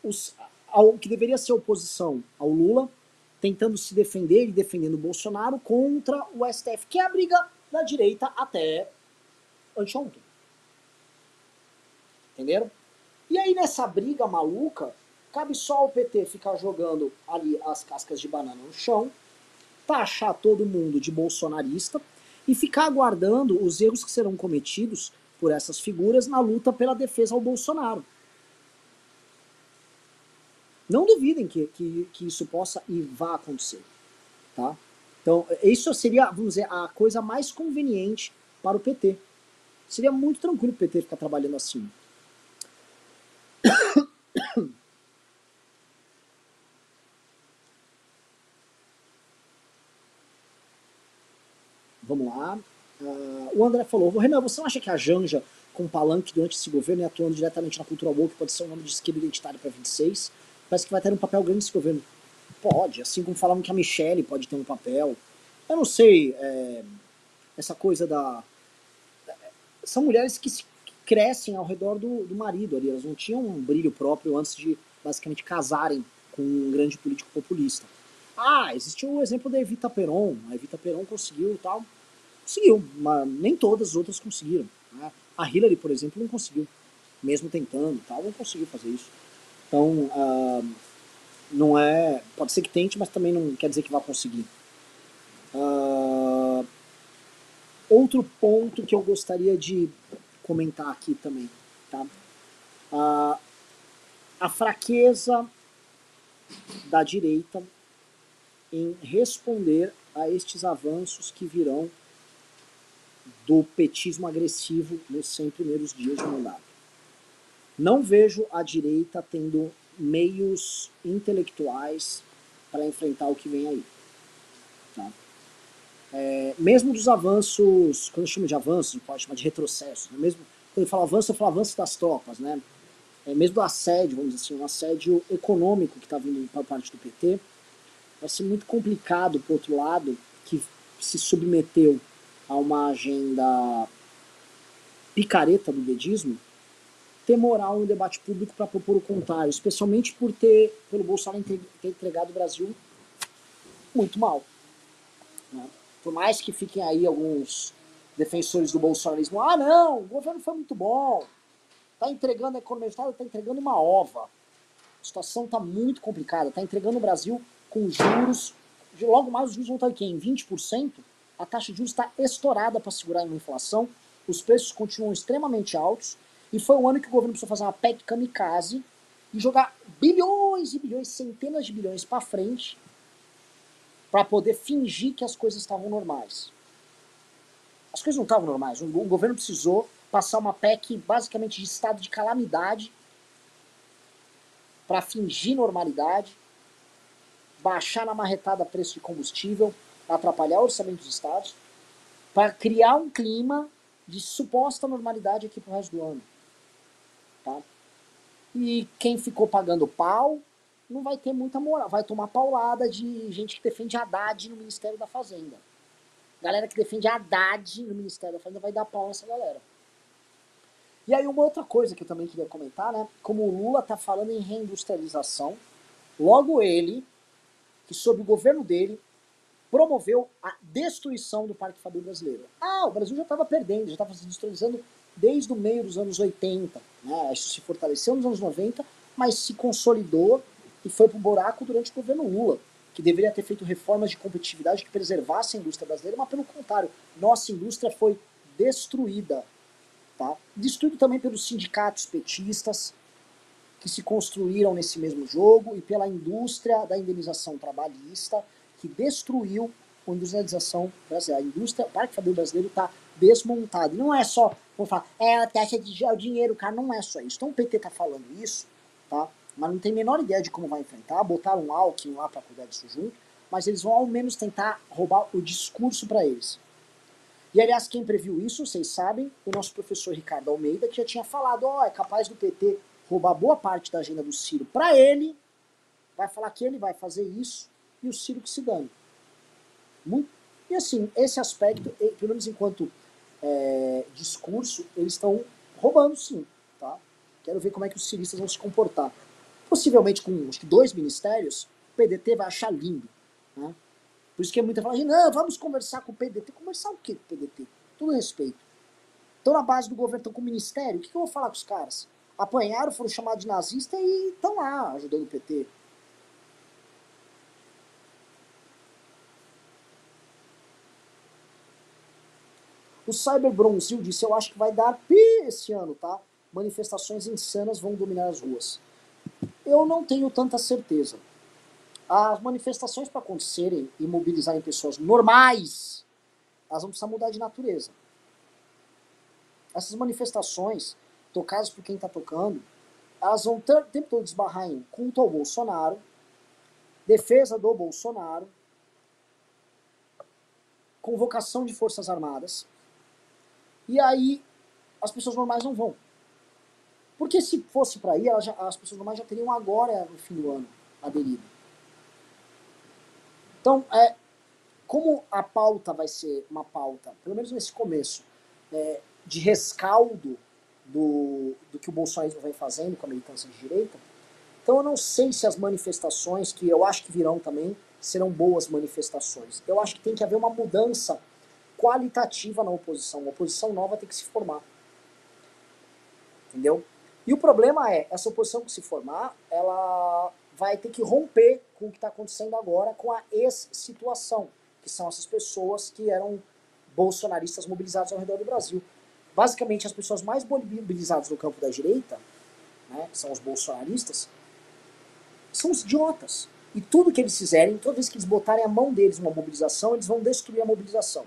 os, ao, que deveria ser oposição ao Lula, tentando se defender e defendendo o Bolsonaro contra o STF, que é a briga da direita até anteontem. Entenderam? E aí nessa briga maluca, cabe só o PT ficar jogando ali as cascas de banana no chão, taxar todo mundo de bolsonarista e ficar aguardando os erros que serão cometidos por essas figuras na luta pela defesa ao Bolsonaro. Não duvidem que, que, que isso possa e vá acontecer. Tá? Então, isso seria, vamos dizer, a coisa mais conveniente para o PT. Seria muito tranquilo o PT ficar trabalhando assim. Vamos lá. Uh, o André falou, Renan, você não acha que a Janja, com palanque durante esse governo e atuando diretamente na cultura woke, pode ser um nome de esquerda identitário para 26? Parece que vai ter um papel grande nesse governo. Pode, assim como falavam que a Michelle pode ter um papel. Eu não sei, é, essa coisa da... São mulheres que crescem ao redor do, do marido ali, elas não tinham um brilho próprio antes de basicamente casarem com um grande político populista. Ah, existiu o exemplo da Evita Peron, a Evita Peron conseguiu tal, conseguiu, mas nem todas as outras conseguiram. Né? A Hillary, por exemplo, não conseguiu, mesmo tentando, tal, não conseguiu fazer isso. Então, uh, não é, pode ser que tente, mas também não quer dizer que vai conseguir. Uh, outro ponto que eu gostaria de comentar aqui também, tá? Ah, a fraqueza da direita em responder a estes avanços que virão do petismo agressivo nos 100 primeiros dias de mandato. Não vejo a direita tendo meios intelectuais para enfrentar o que vem aí. Tá? É, mesmo dos avanços, quando eu de avanços, pode chamar de retrocesso. Né? Mesmo quando eu falo avanço, eu falo avanço das tropas, né? É, mesmo do assédio, vamos dizer assim, um assédio econômico que está vindo por parte do PT, vai ser muito complicado, por outro lado, que se submeteu a uma agenda picareta do dedismo, ter moral no debate público para propor o contrário, especialmente por ter, pelo Bolsonaro ter entregado o Brasil muito mal. Né? Por mais que fiquem aí alguns defensores do bolsonarismo, ah não, o governo foi muito bom, está entregando a economia está entregando uma ova. A situação está muito complicada, está entregando o Brasil com juros, logo mais os juros vão estar aqui em 20%, a taxa de juros está estourada para segurar a inflação, os preços continuam extremamente altos, e foi um ano que o governo precisou fazer uma PEC kamikaze e jogar bilhões e bilhões, centenas de bilhões para frente para poder fingir que as coisas estavam normais. As coisas não estavam normais. O governo precisou passar uma PEC basicamente de estado de calamidade para fingir normalidade, baixar na marretada preço de combustível, atrapalhar o orçamento dos estados, para criar um clima de suposta normalidade aqui pro resto do ano. Tá? E quem ficou pagando pau não vai ter muita moral, vai tomar paulada de gente que defende Haddad no Ministério da Fazenda. Galera que defende Haddad no Ministério da Fazenda vai dar pau nessa galera. E aí uma outra coisa que eu também queria comentar, né? Como o Lula tá falando em reindustrialização, logo ele, que sob o governo dele, promoveu a destruição do Parque Fabril brasileiro. Ah, o Brasil já estava perdendo, já estava se industrializando desde o meio dos anos 80. Né? Isso se fortaleceu nos anos 90, mas se consolidou e foi para o buraco durante o governo Lula, que deveria ter feito reformas de competitividade que preservassem a indústria brasileira, mas pelo contrário, nossa indústria foi destruída. Tá? Destruído também pelos sindicatos petistas, que se construíram nesse mesmo jogo, e pela indústria da indenização trabalhista, que destruiu a industrialização brasileira. A indústria, o Parque Fabril brasileiro está desmontado. Não é só, vamos falar, é a taxa de é o dinheiro, cara, não é só isso. Então o PT está falando isso, tá? mas não tem a menor ideia de como vai enfrentar. Botaram um Alckmin lá para cuidar disso junto, mas eles vão ao menos tentar roubar o discurso para eles. E aliás, quem previu isso, vocês sabem, o nosso professor Ricardo Almeida, que já tinha falado, ó, oh, é capaz do PT roubar boa parte da agenda do Ciro para ele, vai falar que ele vai fazer isso e o Ciro que se dane. Muito, e assim, esse aspecto, pelo menos enquanto é, discurso, eles estão roubando sim. Tá? Quero ver como é que os ciristas vão se comportar. Possivelmente com acho que dois ministérios, o PDT vai achar lindo. Né? Por isso que muita fala, não, vamos conversar com o PDT. Conversar o que com o PDT? Todo respeito. Estão na base do governo, estão com o ministério. O que, que eu vou falar com os caras? Apanharam, foram chamados de nazista e estão lá ajudando o PT. O Cyber Bronzil disse, eu acho que vai dar pi esse ano, tá? Manifestações insanas vão dominar as ruas. Eu não tenho tanta certeza. As manifestações para acontecerem e mobilizarem pessoas normais, elas vão precisar mudar de natureza. Essas manifestações, tocadas por quem está tocando, elas vão ter, o tempo todo desbarrar em culto ao Bolsonaro, defesa do Bolsonaro, convocação de forças armadas, e aí as pessoas normais não vão. Porque se fosse para ir, já, as pessoas normais já teriam agora, no fim do ano, aderido. Então, é, como a pauta vai ser uma pauta, pelo menos nesse começo, é, de rescaldo do, do que o Bolsonaro vem fazendo com a militância de direita, então eu não sei se as manifestações, que eu acho que virão também, serão boas manifestações. Eu acho que tem que haver uma mudança qualitativa na oposição. Uma oposição nova tem que se formar. Entendeu? E o problema é, essa oposição que se formar, ela vai ter que romper com o que está acontecendo agora com a ex-situação, que são essas pessoas que eram bolsonaristas mobilizados ao redor do Brasil. Basicamente, as pessoas mais mobilizadas no campo da direita, né, que são os bolsonaristas, são os idiotas. E tudo que eles fizerem, toda vez que eles botarem a mão deles numa mobilização, eles vão destruir a mobilização.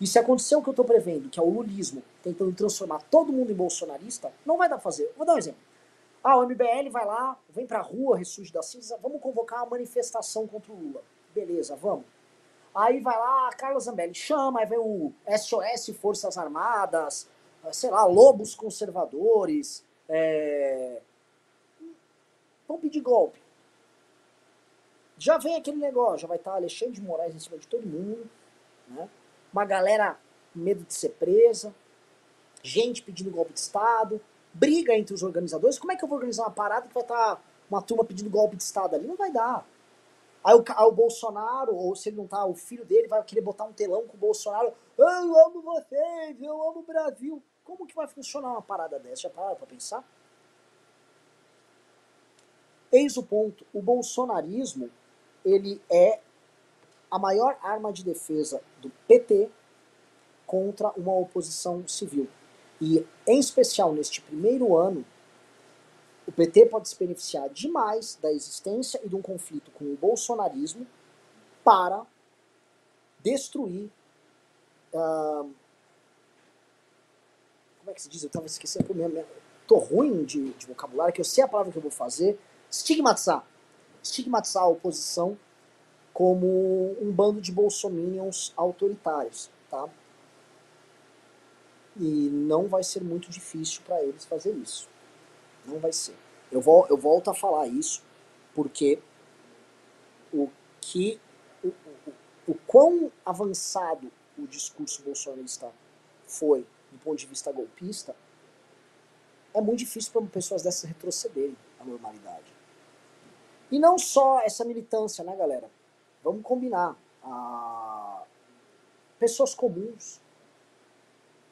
E se acontecer o que eu estou prevendo, que é o lulismo tentando transformar todo mundo em bolsonarista, não vai dar pra fazer. Vou dar um exemplo. Ah, o MBL vai lá, vem pra rua, ressurge da cinza, vamos convocar uma manifestação contra o Lula. Beleza, vamos. Aí vai lá, a Carla Zambelli chama, aí vem o SOS Forças Armadas, sei lá, Lobos Conservadores, é... vão pedir golpe. Já vem aquele negócio, já vai estar Alexandre de Moraes em cima de todo mundo, né? Uma galera medo de ser presa, gente pedindo golpe de Estado, briga entre os organizadores. Como é que eu vou organizar uma parada que vai estar uma turma pedindo golpe de Estado ali? Não vai dar. Aí o, aí o Bolsonaro, ou se ele não tá, o filho dele vai querer botar um telão com o Bolsonaro. Eu amo vocês, eu amo o Brasil. Como que vai funcionar uma parada dessa? Já pararam pra pensar? Eis o ponto. O bolsonarismo, ele é a maior arma de defesa do PT contra uma oposição civil. E, em especial, neste primeiro ano, o PT pode se beneficiar demais da existência e de um conflito com o bolsonarismo para destruir. Uh, como é que se diz? Eu estava esquecendo. Minha, tô ruim de, de vocabulário, que eu sei a palavra que eu vou fazer. Estigmatizar. Estigmatizar a oposição como um bando de bolsominions autoritários, tá? E não vai ser muito difícil para eles fazer isso. Não vai ser. Eu, vou, eu volto a falar isso porque o que o, o, o quão avançado o discurso bolsonarista foi do ponto de vista golpista é muito difícil para pessoas dessas retrocederem à normalidade. E não só essa militância, né, galera? Vamos combinar. Ah, pessoas comuns.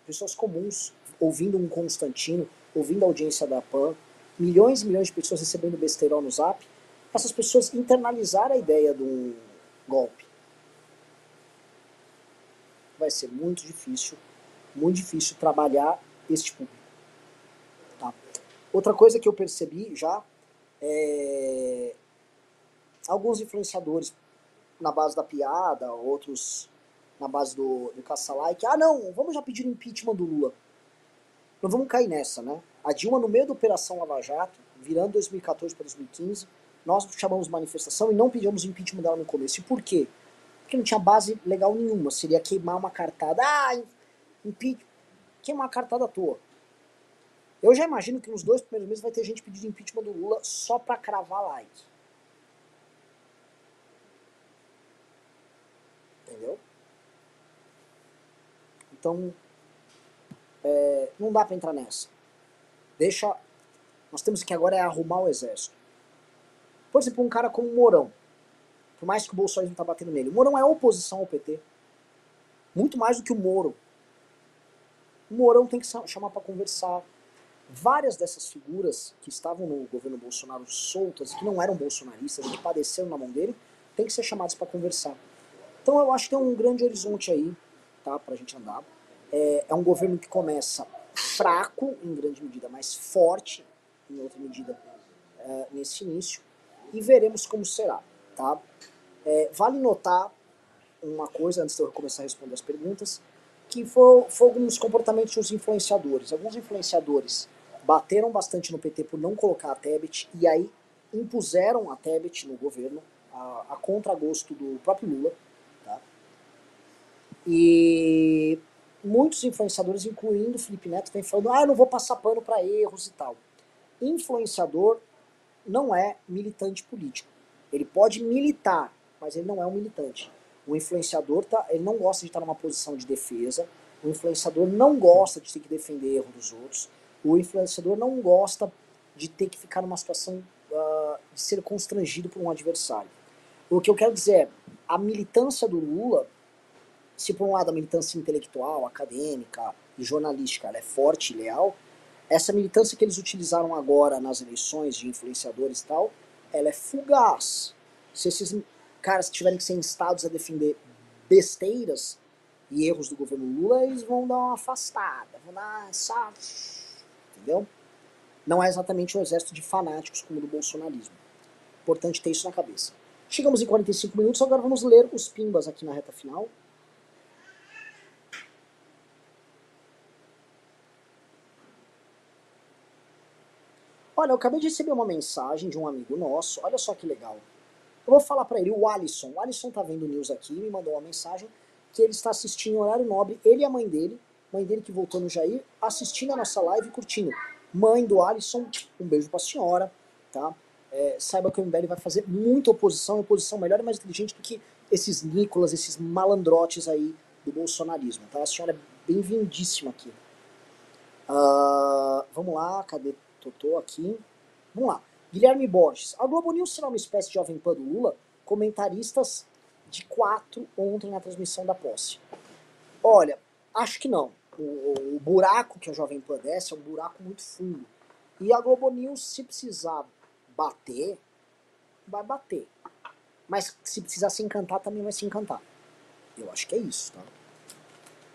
Pessoas comuns ouvindo um Constantino, ouvindo a audiência da PAN, milhões e milhões de pessoas recebendo besteirol no zap, essas pessoas internalizaram a ideia de um golpe. Vai ser muito difícil, muito difícil trabalhar este público. Tá? Outra coisa que eu percebi já é alguns influenciadores na base da piada, outros na base do, do caça-like. Ah, não, vamos já pedir o impeachment do Lula. Não vamos cair nessa, né? A Dilma, no meio da Operação Lava Jato, virando 2014 para 2015, nós chamamos manifestação e não pedimos impeachment dela no começo. E por quê? Porque não tinha base legal nenhuma. Seria queimar uma cartada. Ah, impeachment. Queimar uma cartada à toa. Eu já imagino que nos dois primeiros meses vai ter gente pedindo impeachment do Lula só para cravar like. Entendeu? Então, é, não dá para entrar nessa. Deixa. Nós temos que agora é arrumar o exército. Por exemplo, um cara como o Mourão. Por mais que o Bolsonaro não tá batendo nele. O Mourão é oposição ao PT. Muito mais do que o Moro. O Mourão tem que chamar para conversar. Várias dessas figuras que estavam no governo Bolsonaro soltas, que não eram bolsonaristas, que padeceram na mão dele, tem que ser chamados para conversar. Então eu acho que tem um grande horizonte aí, tá, pra gente andar. É, é um governo que começa fraco, em grande medida, mas forte, em outra medida, é, nesse início, e veremos como será, tá? É, vale notar uma coisa, antes de eu começar a responder as perguntas, que foi alguns comportamentos dos influenciadores. Alguns influenciadores bateram bastante no PT por não colocar a Tebet, e aí impuseram a Tebet no governo, a, a contragosto do próprio Lula, e muitos influenciadores, incluindo o Felipe Neto, vem falando: ah, eu não vou passar pano para erros e tal. Influenciador não é militante político. Ele pode militar, mas ele não é um militante. O influenciador tá, ele não gosta de estar numa posição de defesa. O influenciador não gosta de ter que defender erro dos outros. O influenciador não gosta de ter que ficar numa situação uh, de ser constrangido por um adversário. O que eu quero dizer é, a militância do Lula se por um lado a militância intelectual, acadêmica e jornalística é forte e leal, essa militância que eles utilizaram agora nas eleições de influenciadores e tal, ela é fugaz. Se esses caras tiverem que ser instados a defender besteiras, e erros do governo Lula, eles vão dar uma afastada, vão dar essa. Entendeu? Não é exatamente um exército de fanáticos como o do bolsonarismo. Importante ter isso na cabeça. Chegamos em 45 minutos, agora vamos ler os pimbas aqui na reta final. Olha, eu acabei de receber uma mensagem de um amigo nosso, olha só que legal. Eu vou falar para ele, o Alisson. O Alisson tá vendo news aqui, me mandou uma mensagem que ele está assistindo em horário nobre, ele e a mãe dele, mãe dele que voltou no Jair, assistindo a nossa live e curtindo. Mãe do Alisson, um beijo pra senhora, tá? É, saiba que o MBL vai fazer muita oposição, oposição melhor e mais inteligente do que esses Nicolas, esses malandrotes aí do bolsonarismo, tá? A senhora é bem-vindíssima aqui. Uh, vamos lá, cadê Totô aqui. Vamos lá. Guilherme Borges. A Globo News será uma espécie de jovem pan do Lula? Comentaristas de quatro ontem na transmissão da posse. Olha, acho que não. O, o buraco que a Jovem Pan desce é um buraco muito fundo. E a Globo News, se precisar bater, vai bater. Mas se precisar se encantar, também vai se encantar. Eu acho que é isso, tá?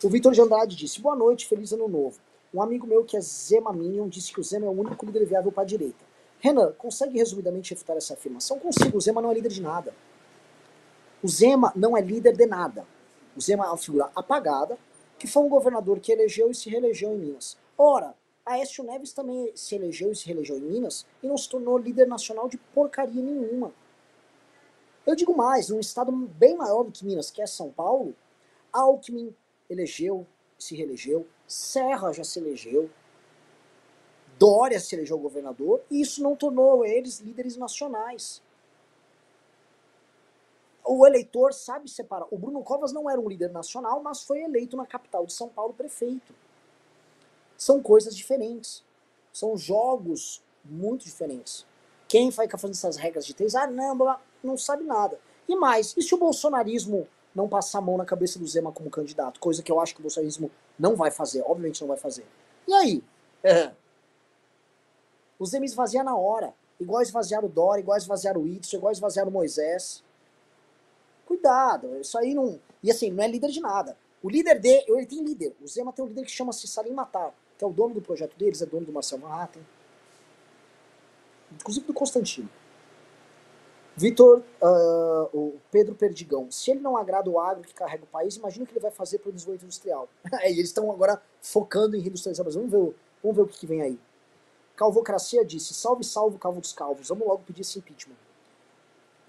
O Vitor de Andrade disse: Boa noite, feliz ano novo. Um amigo meu que é Zema Minion disse que o Zema é o único líder viável para a direita. Renan, consegue resumidamente refutar essa afirmação? Consigo, o Zema não é líder de nada. O Zema não é líder de nada. O Zema é uma figura apagada, que foi um governador que elegeu e se reelegeu em Minas. Ora, Aécio Neves também se elegeu e se reelegeu em Minas e não se tornou líder nacional de porcaria nenhuma. Eu digo mais, num estado bem maior do que Minas, que é São Paulo, Alckmin elegeu, se reelegeu, Serra já se elegeu, Dória se elegeu governador, e isso não tornou eles líderes nacionais. O eleitor sabe separar. O Bruno Covas não era um líder nacional, mas foi eleito na capital de São Paulo prefeito. São coisas diferentes. São jogos muito diferentes. Quem vai ficar fazendo essas regras de três, ah, não, não sabe nada. E mais, e se o bolsonarismo não passar a mão na cabeça do Zema como candidato, coisa que eu acho que o bolsonarismo não vai fazer, obviamente não vai fazer. E aí? É. O Zema esvazia na hora, igual esvaziar o Dória, igual esvaziar o Itzo, igual esvaziar o Moisés. Cuidado, isso aí não. E assim, não é líder de nada. O líder dele, ele tem líder. O Zema tem um líder que chama-se Salim Matar, que é o dono do projeto deles, é dono do Marcel Manhattan. Inclusive do Constantino. Vitor, uh, o Pedro Perdigão, se ele não agrada o agro que carrega o país, imagina o que ele vai fazer para o desenvolvimento industrial. e eles estão agora focando em reindustrializar o Brasil. Vamos ver, vamos ver o que, que, vem aí. Calvocracia disse, salve, salve, calvo dos calvos, vamos logo pedir esse impeachment.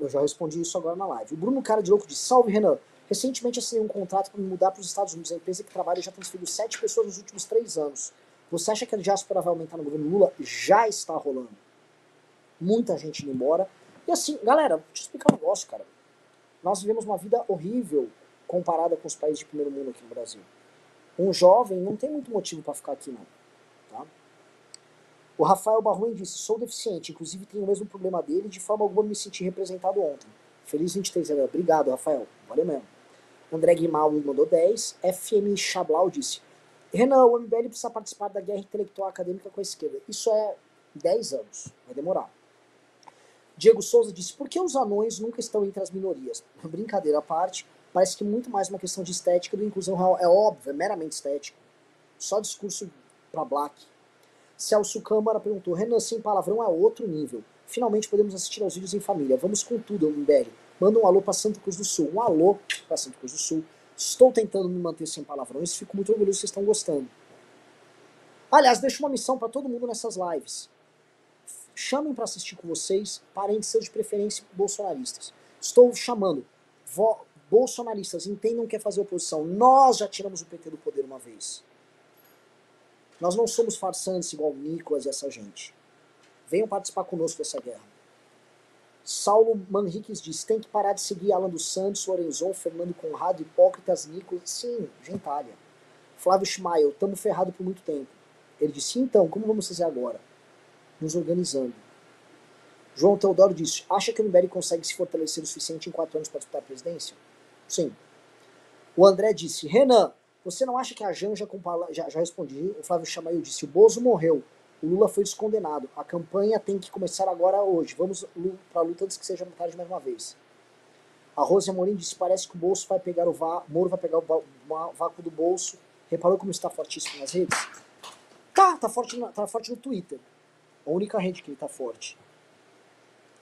Eu já respondi isso agora na live. O Bruno Cara de Louco disse, salve, Renan. Recentemente assinei um contrato para me mudar para os Estados Unidos. A empresa que trabalha já transferiu sete pessoas nos últimos três anos. Você acha que a diáspora vai aumentar no governo Lula? Já está rolando. Muita gente indo embora e assim, galera, deixa eu explicar um negócio, cara. Nós vivemos uma vida horrível comparada com os países de primeiro mundo aqui no Brasil. Um jovem não tem muito motivo para ficar aqui, não. Tá? O Rafael Barruin disse: sou deficiente, inclusive tenho o mesmo problema dele, de forma alguma me senti representado ontem. Feliz 23 anos. Obrigado, Rafael. Valeu mesmo. André Guimal mandou 10. FM Chablau disse: Renan, o MBL precisa participar da guerra intelectual acadêmica com a esquerda. Isso é 10 anos. Vai demorar. Diego Souza disse: por que os anões nunca estão entre as minorias? Brincadeira à parte, parece que muito mais uma questão de estética do inclusão real. É óbvio, é meramente estético. Só discurso para Black. Celso Câmara perguntou: Renan, sem palavrão é outro nível. Finalmente podemos assistir aos vídeos em família. Vamos com tudo, MBL. Manda um alô para Santa Cruz do Sul. Um alô para Santa Cruz do Sul. Estou tentando me manter sem palavrões. Fico muito orgulhoso que vocês estão gostando. Aliás, deixo uma missão para todo mundo nessas lives chamem para assistir com vocês parentes seus de preferência bolsonaristas. Estou chamando bolsonaristas, entendam que é fazer oposição. Nós já tiramos o PT do poder uma vez. Nós não somos farsantes igual o Nicolas e essa gente. Venham participar conosco dessa guerra. Saulo Manriques diz: tem que parar de seguir Alan dos Santos, Lorenzon, Fernando Conrado, Hipócritas, Nicolas. Sim, gentalha. Flávio Schmael, estamos ferrados por muito tempo. Ele disse: então, como vamos fazer agora? Nos organizando. João Teodoro disse: acha que o MBL consegue se fortalecer o suficiente em quatro anos para disputar a presidência? Sim. O André disse: Renan, você não acha que a Janja já, já respondi. O Flávio Chamail disse: o Bozo morreu. O Lula foi descondenado. A campanha tem que começar agora hoje. Vamos para a luta antes que seja tarde mais uma vez. A Rose Amorim disse, parece que o bolso vai pegar o vá, Moro vai pegar o vácuo do bolso. Reparou como está fortíssimo nas redes? Tá, tá forte, tá forte no Twitter. A única rede que ele tá forte.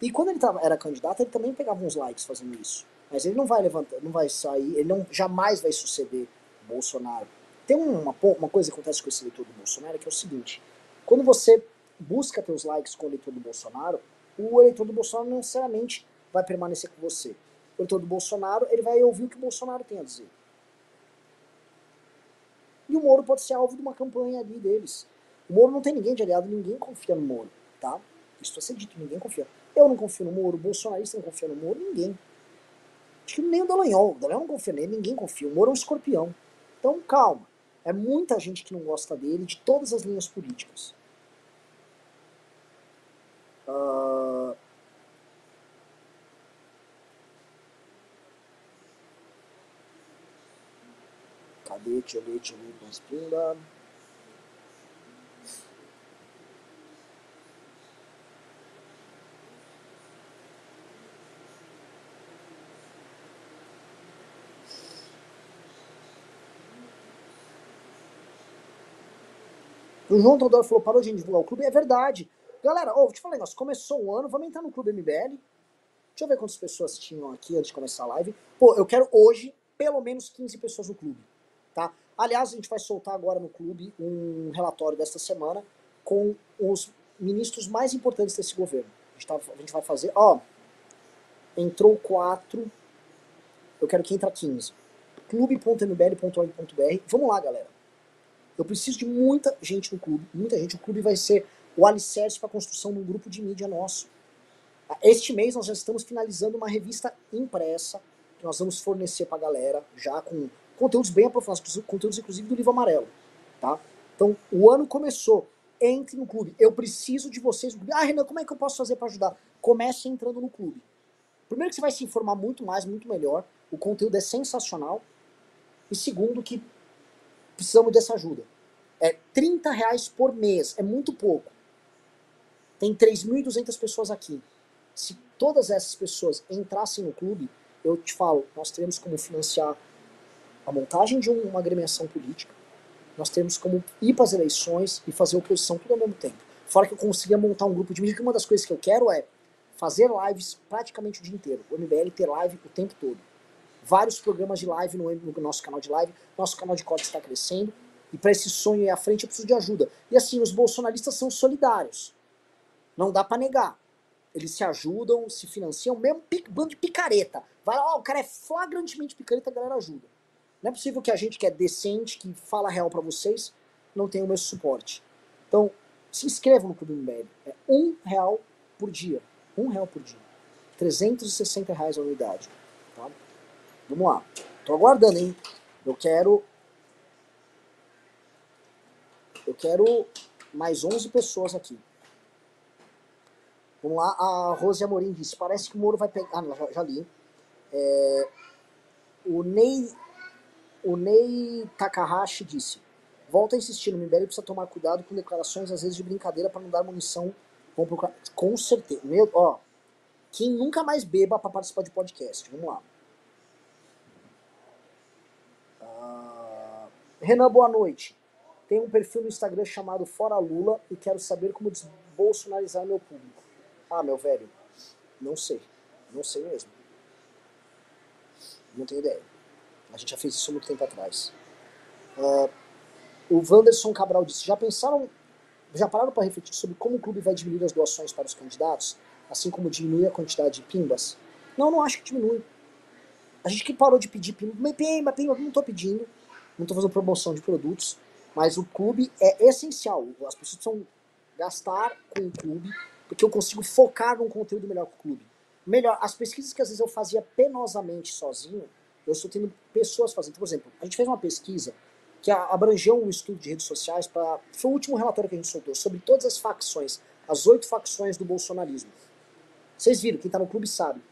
E quando ele tava, era candidato, ele também pegava uns likes fazendo isso. Mas ele não vai levantar, não vai sair, ele não jamais vai suceder Bolsonaro. Tem uma, uma coisa que acontece com esse eleitor do Bolsonaro que é o seguinte: quando você busca teus likes com o eleitor do Bolsonaro, o eleitor do Bolsonaro não necessariamente vai permanecer com você. O eleitor do Bolsonaro ele vai ouvir o que o Bolsonaro tem a dizer. E o Moro pode ser alvo de uma campanha ali deles. O Moro não tem ninguém de aliado, ninguém confia no Moro, tá? Isso vai ser dito, ninguém confia. Eu não confio no Moro, o bolsonarista não confia no Moro, ninguém. Acho que nem o Dallagnol, o Dallagnol não confia nele, ninguém confia. O Moro é um escorpião. Então, calma. É muita gente que não gosta dele, de todas as linhas políticas. Uh... Cadê? Deixa eu ver, deixa eu ver, O João Teodoro falou, parou de divulgar o clube. É verdade. Galera, oh, vou te falar um negócio. Começou o ano, vamos entrar no Clube MBL. Deixa eu ver quantas pessoas tinham aqui antes de começar a live. Pô, eu quero hoje pelo menos 15 pessoas no clube, tá? Aliás, a gente vai soltar agora no clube um relatório desta semana com os ministros mais importantes desse governo. A gente, tá, a gente vai fazer, ó, entrou 4, eu quero que entre 15. clube.mbl.org.br. Vamos lá, galera. Eu preciso de muita gente no clube, muita gente. O clube vai ser o alicerce para a construção de um grupo de mídia nosso. Este mês nós já estamos finalizando uma revista impressa que nós vamos fornecer para a galera, já com conteúdos bem aprofundados, conteúdos inclusive do livro amarelo. Tá? Então, o ano começou. Entre no clube. Eu preciso de vocês. Ah, Renan, como é que eu posso fazer para ajudar? Comece entrando no clube. Primeiro que você vai se informar muito mais, muito melhor. O conteúdo é sensacional. E segundo que precisamos dessa ajuda. É 30 reais por mês, é muito pouco. Tem 3.200 pessoas aqui. Se todas essas pessoas entrassem no clube, eu te falo, nós teremos como financiar a montagem de uma agremiação política, nós temos como ir para as eleições e fazer oposição tudo ao mesmo tempo. Fora que eu conseguia montar um grupo de mídia, que uma das coisas que eu quero é fazer lives praticamente o dia inteiro. O MBL ter live o tempo todo vários programas de live no, no nosso canal de live. Nosso canal de corte está crescendo. E para esse sonho ir à frente eu preciso de ajuda. E assim, os bolsonaristas são solidários. Não dá para negar. Eles se ajudam, se financiam, mesmo bando de picareta. Vai lá, ó, o cara é flagrantemente picareta, a galera ajuda. Não é possível que a gente que é decente, que fala real para vocês, não tenha o mesmo suporte. Então, se inscreva no Clube MBL. É um real por dia. Um real por dia. 360 reais a unidade. Vamos lá. Tô aguardando, hein? Eu quero. Eu quero mais 11 pessoas aqui. Vamos lá. A Rose Amorim disse: parece que o Moro vai pegar. Ah, já, li. É... O Ney. O Ney Takahashi disse: volta a insistir, no MBL precisa tomar cuidado com declarações, às vezes de brincadeira, para não dar munição. Com certeza. Meu, ó. Quem nunca mais beba para participar de podcast? Vamos lá. Renan, boa noite. Tenho um perfil no Instagram chamado Fora Lula e quero saber como desbolsonarizar meu público. Ah, meu velho, não sei. Não sei mesmo. Não tenho ideia. A gente já fez isso muito tempo atrás. Uh, o Wanderson Cabral disse: já pensaram, já pararam para refletir sobre como o clube vai diminuir as doações para os candidatos, assim como diminui a quantidade de pimbas? Não, não acho que diminui. A gente que parou de pedir pimba, pimba, pimba, não estou pedindo não estou fazendo promoção de produtos, mas o clube é essencial. As pessoas precisam gastar com o clube, porque eu consigo focar num conteúdo melhor com o clube. Melhor, as pesquisas que às vezes eu fazia penosamente sozinho, eu estou tendo pessoas fazendo. Por exemplo, a gente fez uma pesquisa que abrangeu um estudo de redes sociais para. Foi o último relatório que a gente soltou sobre todas as facções, as oito facções do bolsonarismo. Vocês viram, quem está no clube sabe.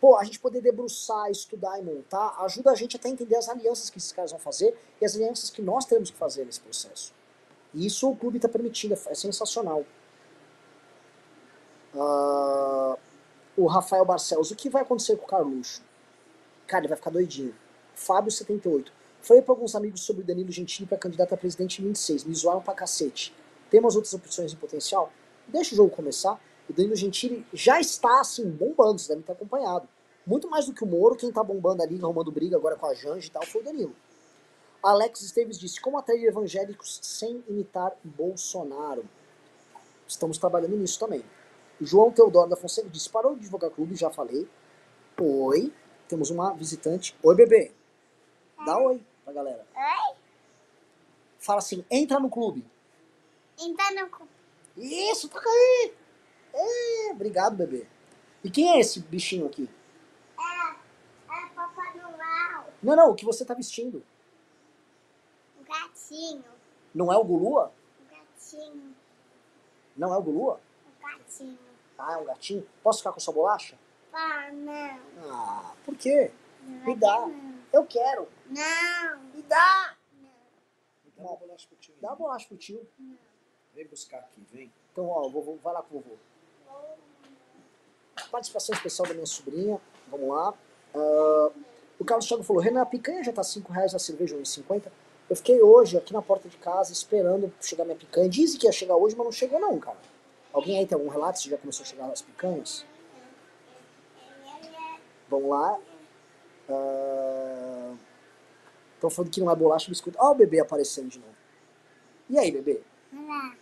Pô, a gente poder debruçar, estudar e montar ajuda a gente até a entender as alianças que esses caras vão fazer e as alianças que nós temos que fazer nesse processo. E isso o clube está permitindo, é sensacional. Uh, o Rafael Barcelos, o que vai acontecer com o Carluxo? Cara, ele vai ficar doidinho. Fábio 78. Falei pra alguns amigos sobre o Danilo Gentili pra candidato a presidente em 26. Me zoaram pra cacete. Tem umas outras opções em potencial? Deixa o jogo começar. O Danilo Gentili já está, assim, bombando. Vocês devem ter acompanhado. Muito mais do que o Moro, quem tá bombando ali, arrumando briga agora com a Janja e tal, foi o Danilo. Alex Esteves disse: Como atrair evangélicos sem imitar Bolsonaro? Estamos trabalhando nisso também. João Teodoro da Fonseca disse: Parou de divulgar clube, já falei. Oi. Temos uma visitante. Oi, bebê. Dá oi pra galera. Oi? Fala assim: entra no clube. Então não. cu- Isso, toca aí. É, obrigado, bebê. E quem é esse bichinho aqui? É, é Papai Noel. Não, não, o que você tá vestindo. O gatinho. Não é o Gulua? O gatinho. Não é o Gulua? O gatinho. Ah, é um gatinho. Posso ficar com sua bolacha? Pá, não. Ah, por quê? Não Me dá. Não. Eu quero. Não. Me dá. Não. Dá uma bolacha pro tio. Dá a bolacha pro tio. Vem buscar aqui, vem. Então, ó, vovô, vai lá com o vovô. Participação especial da minha sobrinha. Vamos lá. Ah, o Carlos Thiago falou: Renan, a picanha já tá 5 reais, a cerveja 1,50. Eu fiquei hoje aqui na porta de casa esperando chegar minha picanha. Dizem que ia chegar hoje, mas não chegou, não, cara. Alguém aí tem algum relato se já começou a chegar as picanhas? Vamos lá. Estão falando que não é bolacha biscoito. Ó, o bebê aparecendo de novo. E aí, bebê? Olá.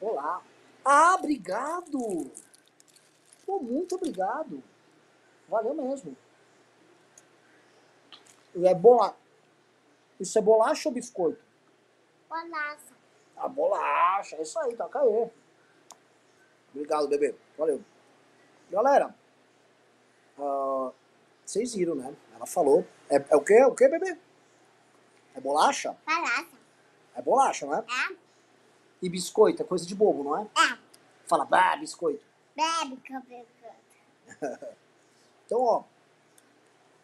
Olá. Ah, obrigado. Pô, muito obrigado. Valeu mesmo. É bola... Isso é bolacha ou biscoito? Bolacha. Ah, bolacha. É isso aí, toca aí. Obrigado, bebê. Valeu. Galera, ah, vocês viram, né? Ela falou. É, é o quê? É o quê, bebê? É bolacha? Bolacha. É bolacha, não é? É? E biscoito é coisa de bobo, não é? É. Fala, bah, biscoito. Bebe bebo. Então, ó.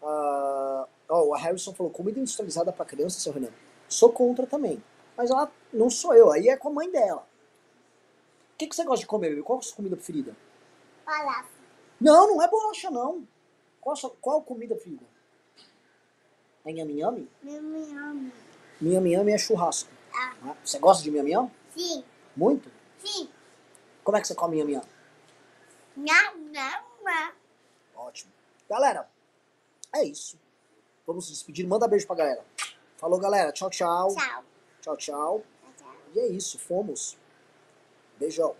ah, ó, o Harrison falou: comida industrializada pra criança, seu Renan. Sou contra também. Mas ela não sou eu, aí é com a mãe dela. O que, que você gosta de comer, bebê? Qual a sua comida preferida? Bolacha. Não, não é bolacha, não. Qual a, sua, qual a comida preferida? É nhame? Meu nome. Nhame nhame é churrasco. Ah. Você gosta de nhame? Sim. Muito? Sim. Como é que você come nhame nhame? Não, não, não. Ótimo. Galera, é isso. Vamos se despedir. Manda beijo pra galera. Falou, galera. Tchau, tchau. Tchau. Tchau, tchau. Tchau. E é isso. Fomos. Beijão.